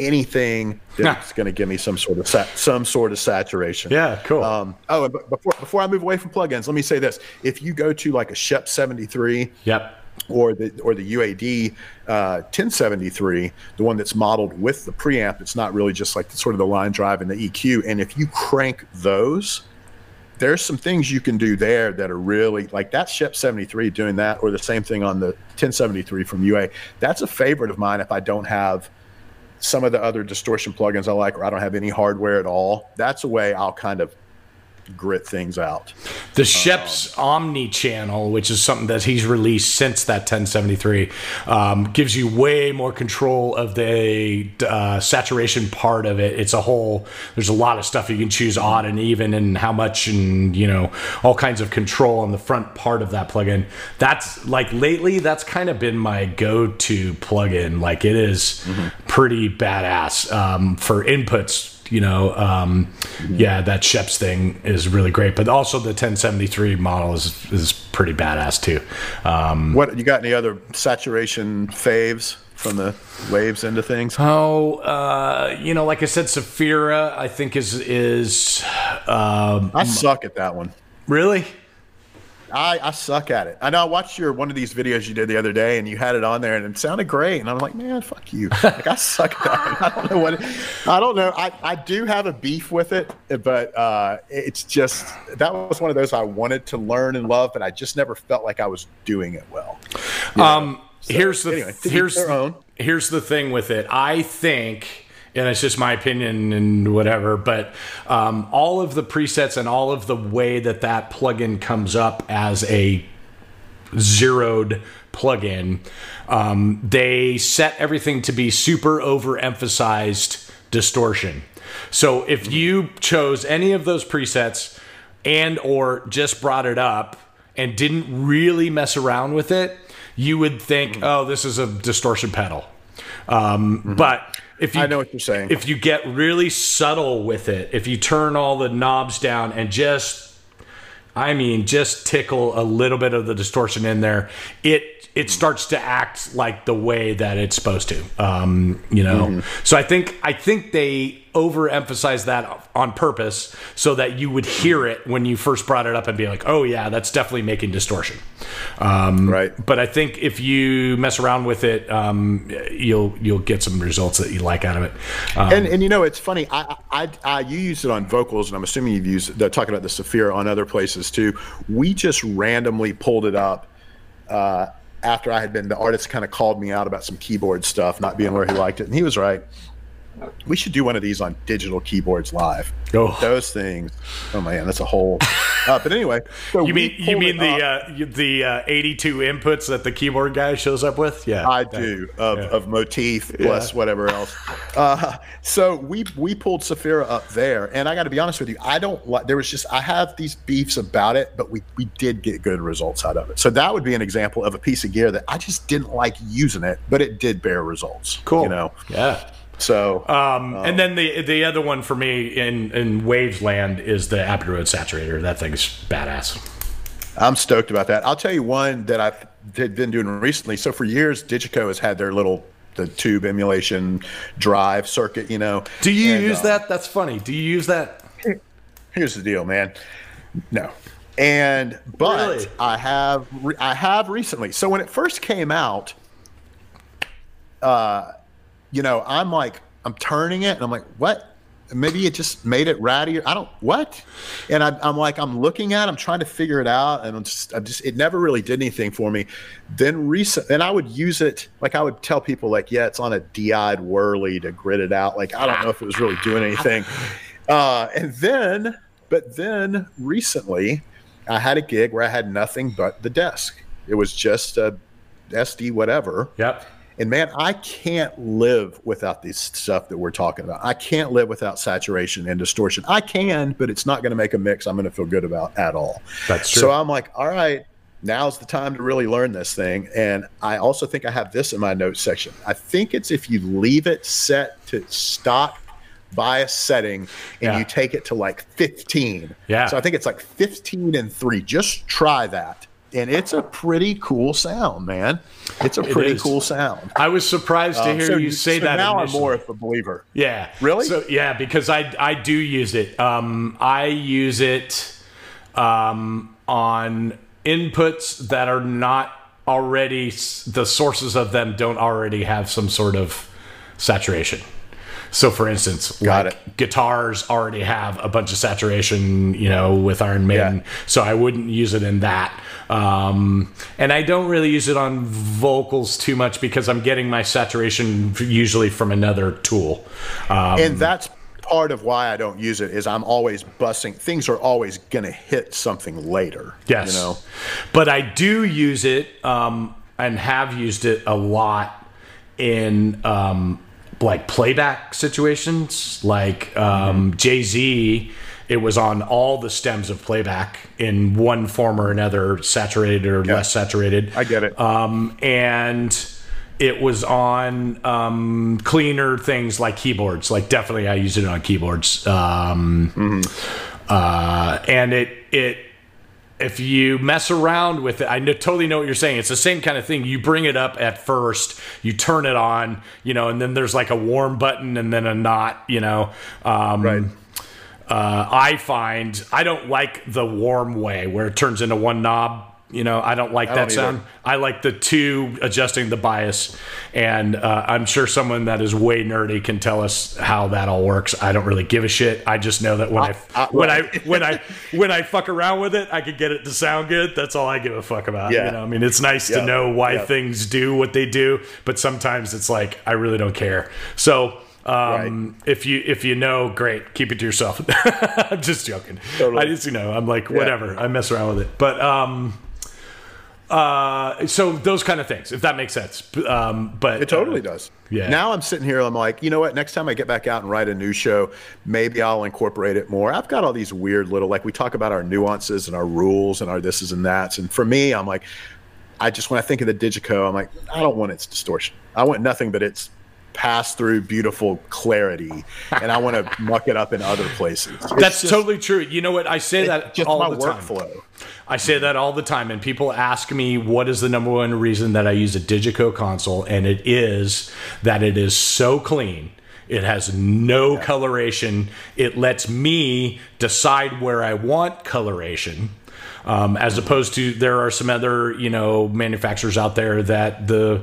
anything that's going to give me some sort of sat- some sort of saturation. Yeah, cool. Um, oh, and before before I move away from plugins, let me say this: if you go to like a Scheps 73, yep or the or the UAD uh, 1073, the one that's modeled with the preamp. It's not really just like the, sort of the line drive and the EQ. And if you crank those, there's some things you can do there that are really like that Scheps 73 doing that, or the same thing on the 1073 from UA. That's a favorite of mine if I don't have some of the other distortion plugins I like, or I don't have any hardware at all. That's a way I'll kind of grit things out. The Scheps um, Omni channel, which is something that he's released since that 1073, um, gives you way more control of the uh, saturation part of it. It's a whole. There's a lot of stuff you can choose odd and even, and how much, and you know, all kinds of control on the front part of that plugin. That's like lately. That's kind of been my go-to plugin. Like it is mm-hmm. pretty badass um, for inputs you know, um, yeah, that Scheps thing is really great. But also the 1073 model is is pretty badass too. Um, what you got? Any other saturation faves from the waves into things? Oh, uh, you know, like I said, Saphira, I think is is. Um, I suck at that one. Really? I, I suck at it. I know I watched your one of these videos you did the other day, and you had it on there, and it sounded great. And I'm like, man, fuck you. Like I suck at that. I don't know what. It, I don't know. I, I do have a beef with it, but uh, it's just that was one of those I wanted to learn and love, but I just never felt like I was doing it well. Um, so, here's the anyway, here's here's the thing with it. I think and it's just my opinion and whatever. But um, all of the presets and all of the way that that plugin comes up as a zeroed plugin, um, they set everything to be super overemphasized distortion. So if you chose any of those presets and or just brought it up and didn't really mess around with it, you would think, mm-hmm. oh, this is a distortion pedal. Um, mm-hmm. But if you, I know what you're saying. If you get really subtle with it, if you turn all the knobs down and just, I mean, just tickle a little bit of the distortion in there, it it starts to act like the way that it's supposed to. Um, you know, mm-hmm. so I think I think they overemphasize that on purpose so that you would hear it when you first brought it up and be like, "Oh yeah, that's definitely making distortion." Um, right. But I think if you mess around with it, um, you'll you'll get some results that you like out of it. Um, and and you know, it's funny. I, I, I you used it on vocals, and I'm assuming you've used the, talking about the Saphira on other places too. We just randomly pulled it up. Uh, after I had been, the artist kind of called me out about some keyboard stuff not being where he liked it, and he was right. We should do one of these on digital keyboards live. Oh, those things. Oh man, that's a whole. Uh, but anyway, so you mean you mean the uh, the uh, 82 inputs that the keyboard guy shows up with? Yeah, I do of, yeah. of motif plus yeah. whatever else. Uh, so we we pulled Saphira up there, and I got to be honest with you, I don't like. There was just I have these beefs about it, but we we did get good results out of it. So that would be an example of a piece of gear that I just didn't like using it, but it did bear results. Cool, you know. Yeah. So, um, um, and then the the other one for me in in Waves Land is the Abbey Road Saturator. That thing's badass. I'm stoked about that. I'll tell you one that I've been doing recently. So for years, Digico has had their little the tube emulation drive circuit. You know. Do you and, use uh, that? That's funny. Do you use that? Here's the deal, man. No. And but really? I have I have recently. So when it first came out, uh, you know, I'm like, I'm turning it and I'm like, what? Maybe it just made it ratty. I don't what, and I, am like I'm looking at, it, I'm trying to figure it out, and I'm just, I'm just, it never really did anything for me. Then recent, and I would use it like I would tell people like, yeah, it's on a DI'd Wurly to grit it out. Like I don't know if it was really doing anything. Uh, and then, but then recently, I had a gig where I had nothing but the desk. It was just a SD whatever. Yep and man, I can't live without this stuff that we're talking about. I can't live without saturation and distortion. I can, but it's not going to make a mix I'm going to feel good about at all. That's true. So I'm like, all right, now's the time to really learn this thing. And I also think I have this in my notes section. I think it's if you leave it set to stock bias setting and Yeah. you take it to like 15. Yeah. So I think it's like 15 and 3. Just try that. And it's a pretty cool sound, man. It's a pretty is. cool sound. I was surprised to Um, hear so you say so that. Now initially. I'm more of a believer. Yeah. Really? So yeah, because I I do use it. Um, I use it um, on inputs that are not already the sources of them don't already have some sort of saturation. So, for instance, Got like it. guitars already have a bunch of saturation, you know, with Iron Maiden. Yeah. So I wouldn't use it in that. Um, and I don't really use it on vocals too much because I'm getting my saturation usually from another tool. Um, and that's part of why I don't use it is I'm always bussing. Things are always going to hit something later. Yes. You know? But I do use it um, and have used it a lot in um, like playback situations. Like um, Jay Z, it was on all the stems of playback in one form or another, saturated or less saturated. I get it. Um, and it was on um, cleaner things like keyboards. Like definitely, I use it on keyboards. Um, uh, and it it if you mess around with it, I know, totally know what you're saying. It's the same kind of thing. You bring it up at first, you turn it on, you know, and then there's like a warm button and then a not, you know. Um, Right. Uh, I find I don't like the warm way where it turns into one knob. You know, I don't like that don't sound. I like the two adjusting the bias, and uh, I'm sure someone that is way nerdy can tell us how that all works. I don't really give a shit. I just know that when I, I- when. I when I when I fuck around with it, I can get it to sound good. That's all I give a fuck about. Yeah. You know, I mean, it's nice to know why Yeah. things do what they do, but sometimes it's like I really don't care. So. Um, if you if you know, great, keep it to yourself. I'm just joking. Totally. I just you know I'm like whatever. I mess around with it, but um, uh, so those kind of things, if that makes sense. Um, but It totally uh, does. yeah. Now I'm sitting here. I'm like, you know what? Next time I get back out and write a new show, maybe I'll incorporate it more. I've got all these weird little, like we talk about our nuances and our rules and our thises and that's. And for me, I'm like, I just when I think of the Digico, I'm like, I don't want its distortion. I want nothing but its pass through beautiful clarity, and I want to muck it up in other places. It's That's just- totally true. You know what? I say that just all my the time. workflow. I say that all the time, and people ask me what is the number one reason that I use a Digico console, and it is that it is so clean. It has no coloration. It lets me decide where I want coloration. Um, as opposed to there are some other you know manufacturers out there that the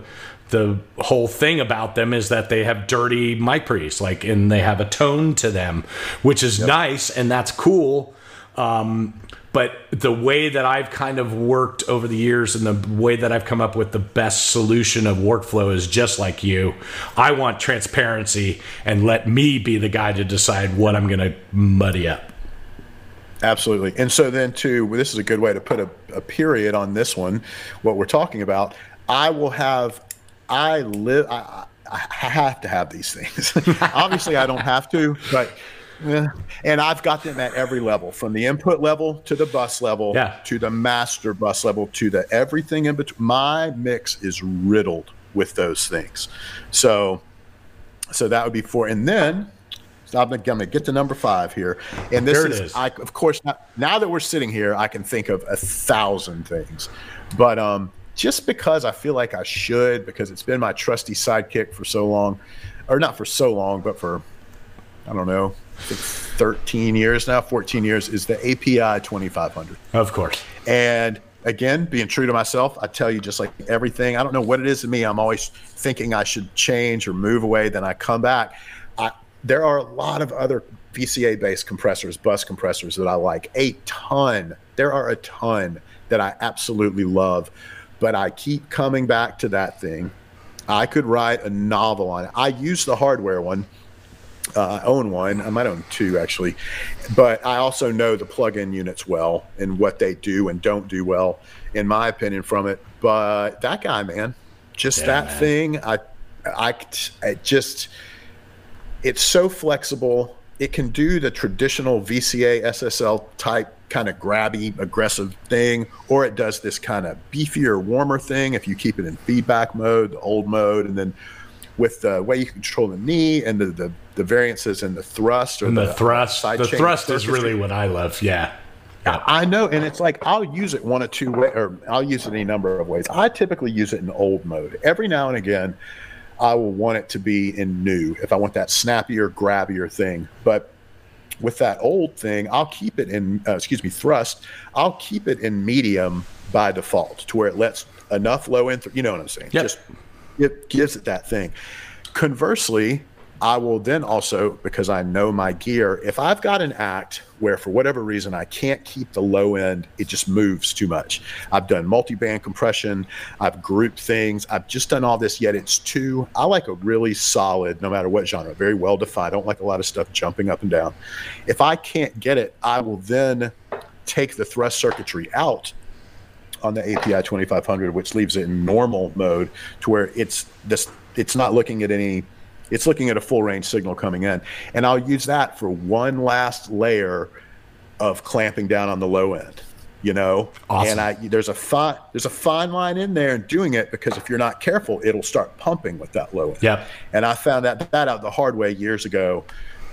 the whole thing about them is that they have dirty mic pre's like and they have a tone to them which is nice and that's cool um, but the way that I've kind of worked over the years and the way that I've come up with the best solution of workflow is just like you. I want transparency and let me be the guy to decide what I'm going to muddy up. Absolutely. And so then too, this is a good way to put a, a period on this one, what we're talking about. I will have, I live, I, I have to have these things. Obviously I don't have to, but, eh. and I've got them at every level from the input level to the bus level Yeah. to the master bus level to the everything in between. My mix is riddled with those things. So, so that would be four. And then so I'm going to get to number five here. And this is, is. I, of course, now, now that we're sitting here, I can think of a thousand things. But um, just because I feel like I should, because it's been my trusty sidekick for so long, or not for so long, but for, I don't know, I think 13 years now, 14 years, is the API 2500. Of course. And again, being true to myself, I tell you, just like everything, I don't know what it is in me. I'm always thinking I should change or move away. Then I come back. I, there are a lot of other VCA based compressors, bus compressors that I like a ton. There are a ton that I absolutely love, but I keep coming back to that thing. I could write a novel on it. I use the hardware one. Uh, I own one. I might own two actually, but I also know the plug-in units well and what they do and don't do well, in my opinion, from it. But that guy, man, just Yeah, that man. thing, I, I, it just, it's so flexible. It can do the traditional VCA SSL type kind of grabby, aggressive thing, or it does this kind of beefier, warmer thing if you keep it in feedback mode, the old mode, and then with the way you control the knee and the the, the variances in the thrust or And the, the, thrust, side the thrust is really what I love. Yeah. Yeah. I know, and it's like I'll use it one or two ways, or I'll use it any number of ways. I typically use it in old mode. Every now and again, I will want it to be in new if I want that snappier, grabbier thing. But with that old thing, I'll keep it in, uh, excuse me, thrust. I'll keep it in medium by default to where it lets enough low end. you know what I'm saying? Yep. Just it gives it that thing. Conversely, I will then also, because I know my gear, if I've got an act where for whatever reason I can't keep the low end, it just moves too much. I've done multi band compression, I've grouped things, I've just done all this, yet it's too, I like a really solid, no matter what genre, very well defined. I don't like a lot of stuff jumping up and down. If I can't get it, I will then take the thrust circuitry out on the API 2500, which leaves it in normal mode to where it's this, it's not looking at any it's looking at a full range signal coming in. And i'll use that for one last layer of clamping down on the low end you know? Awesome. and i there's a fine there's a fine line in there in doing it because if you're not careful it'll start pumping with that low end. Yep. and i found that that out the hard way years ago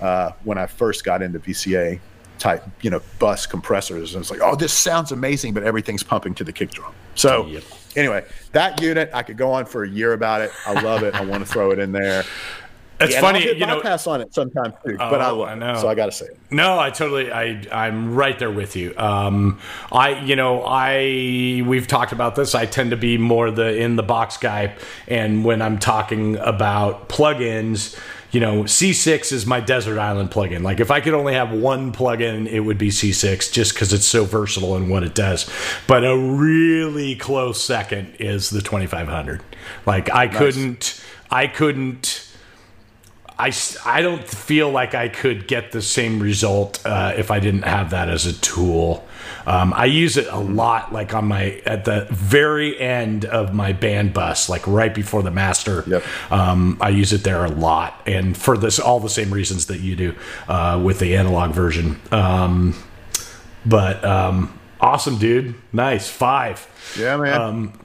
uh, when i first got into vca type you know bus compressors. And it's like oh this sounds amazing but everything's pumping to the kick drum. So Yep. anyway that unit i could go on for a year about it. I love it. I want to throw it in there It's yeah, funny, you know. bypass on it sometimes too, but I Oh, love I it, know. so I got to say it. No, I totally, I, I'm right there with you. Um, I, you know, I, we've talked about this. I tend to be more the in the box guy, and when I'm talking about plugins, you know, C6 is my desert island plugin. Like if I could only have one plugin, it would be C6, just because it's so versatile in what it does. But a really close second is the 2500. Like I couldn't, I couldn't. I, I don't feel like I could get the same result uh, if I didn't have that as a tool. Um, I use it a lot, like on my at the very end of my band bus, like right before the master. Yep. Um, I use it there a lot, and for this all the same reasons that you do uh, with the analog version. Um, but um, awesome, dude. Nice five. Yeah, man. Um,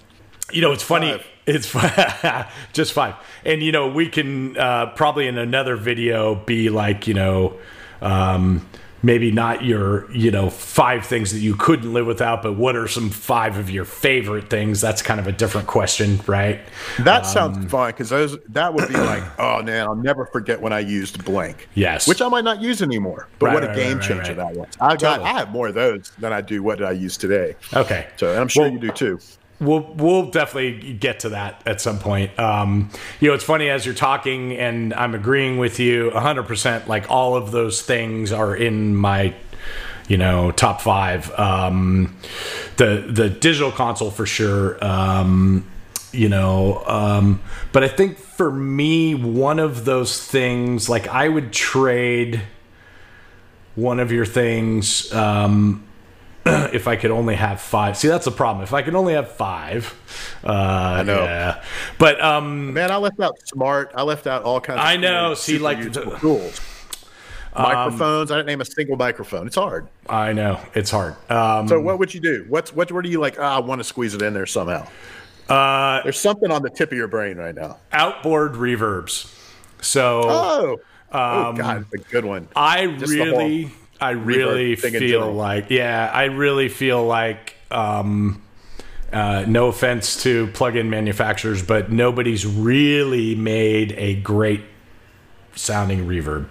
you know, it's funny. Five. It's just five, and you know, we can uh, probably in another video be like, you know, um, maybe not your, you know, five things that you couldn't live without, but what are some five of your favorite things? That's kind of a different question, right? that sounds fun because those that would be like, oh man, I'll never forget when I used blank. Yes. which I might not use anymore. But Right, what a right, game right, changer that was. I got Totally. I have more of those than I do what I use today. Okay. So I'm sure Well- you do too. We'll we'll definitely get to that at some point. Um, you know, it's funny as you're talking, and I'm agreeing with you 100. percent Like all of those things are in my, you know, top five. Um, the the digital console for sure. Um, you know, um, but I think for me, one of those things, like I would trade one of your things. Um, if I could only have five. See, that's the problem. If I could only have five, uh, I know. Yeah. But um, Man, I left out Smaart. I left out all kinds. of I know. See, like the- Um, tools. Microphones. I didn't name a single microphone. It's hard. I know it's hard. Um, So what would you do? What's what? What do you like? Ah, I want to squeeze it in there somehow. uh, There's something on the tip of your brain right now. outboard reverbs. So Oh, oh Um, God, a good one. I Just really, I really feel like, yeah, I really feel like, um, uh, no offense to plug-in manufacturers, but nobody's really made a great sounding reverb.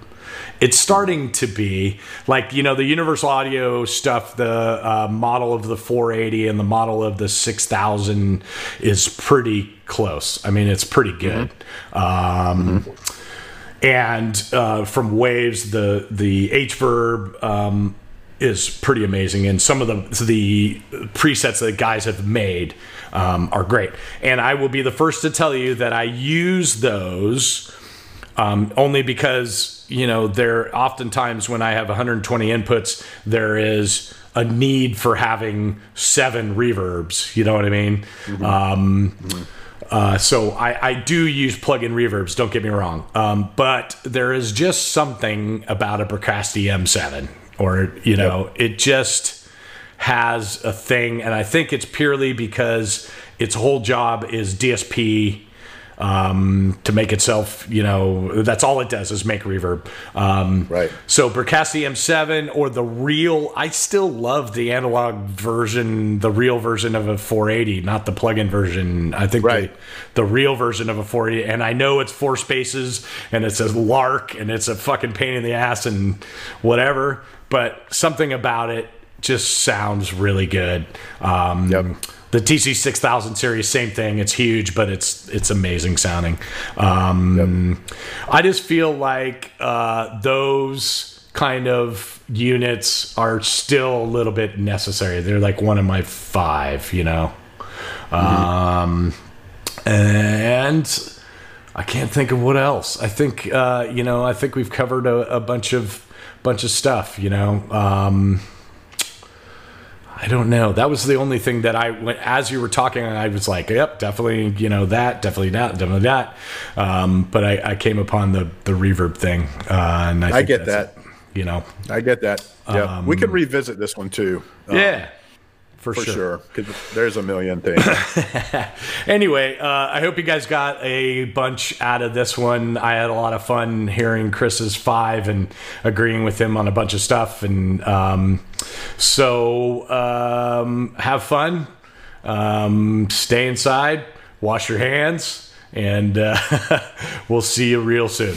It's starting to be like you know the Universal Audio stuff. The uh, model of the 480 and the model of the 6000 is pretty close. I mean, it's pretty good. Um, and uh, from Waves, the the H verb um, is pretty amazing, and some of the the presets that guys have made um, are great. And I will be the first to tell you that I use those um, only because you know there oftentimes when I have 120 inputs, there is a need for having seven reverbs. You know what I mean? Um, uh, so I, I do use plug-in reverbs. Don't get me wrong, um, but there is just something about a Bricasti M7, or you know, it just has a thing, and I think it's purely because its whole job is DSP um, to make itself, you know, that's all it does is make reverb. Um, Right. So Bricasti M7 or the real, I still love the analog version, the real version of a 480, not the plug-in version. I think Right. the, the real version of a 480, and I know it's four spaces and it's a lark and it's a fucking pain in the ass and whatever, but something about it just sounds really good. Um, Yep. The TC six thousand series, same thing. It's huge, but it's it's amazing sounding. Um, I just feel like uh, those kind of units are still a little bit necessary. They're like one of my five, you know. Um, and I can't think of what else. I think uh, you know. I think we've covered a, a bunch of bunch of stuff. You know. Um, I don't know. That was the only thing that I went as you were talking. I was like, "Yep, definitely." You know that, definitely that, definitely that. Um, but I, I came upon the the reverb thing, uh, and I, think get that. it, You know, I get that. Yeah, we could revisit this one too. uh, yeah, for, for sure. sure. Because there's a million things. Anyway, uh, I hope you guys got a bunch out of this one. I had a lot of fun hearing Chris's five and agreeing with him on a bunch of stuff. And um, so um, have fun, um, stay inside, wash your hands, and uh, we'll see you real soon.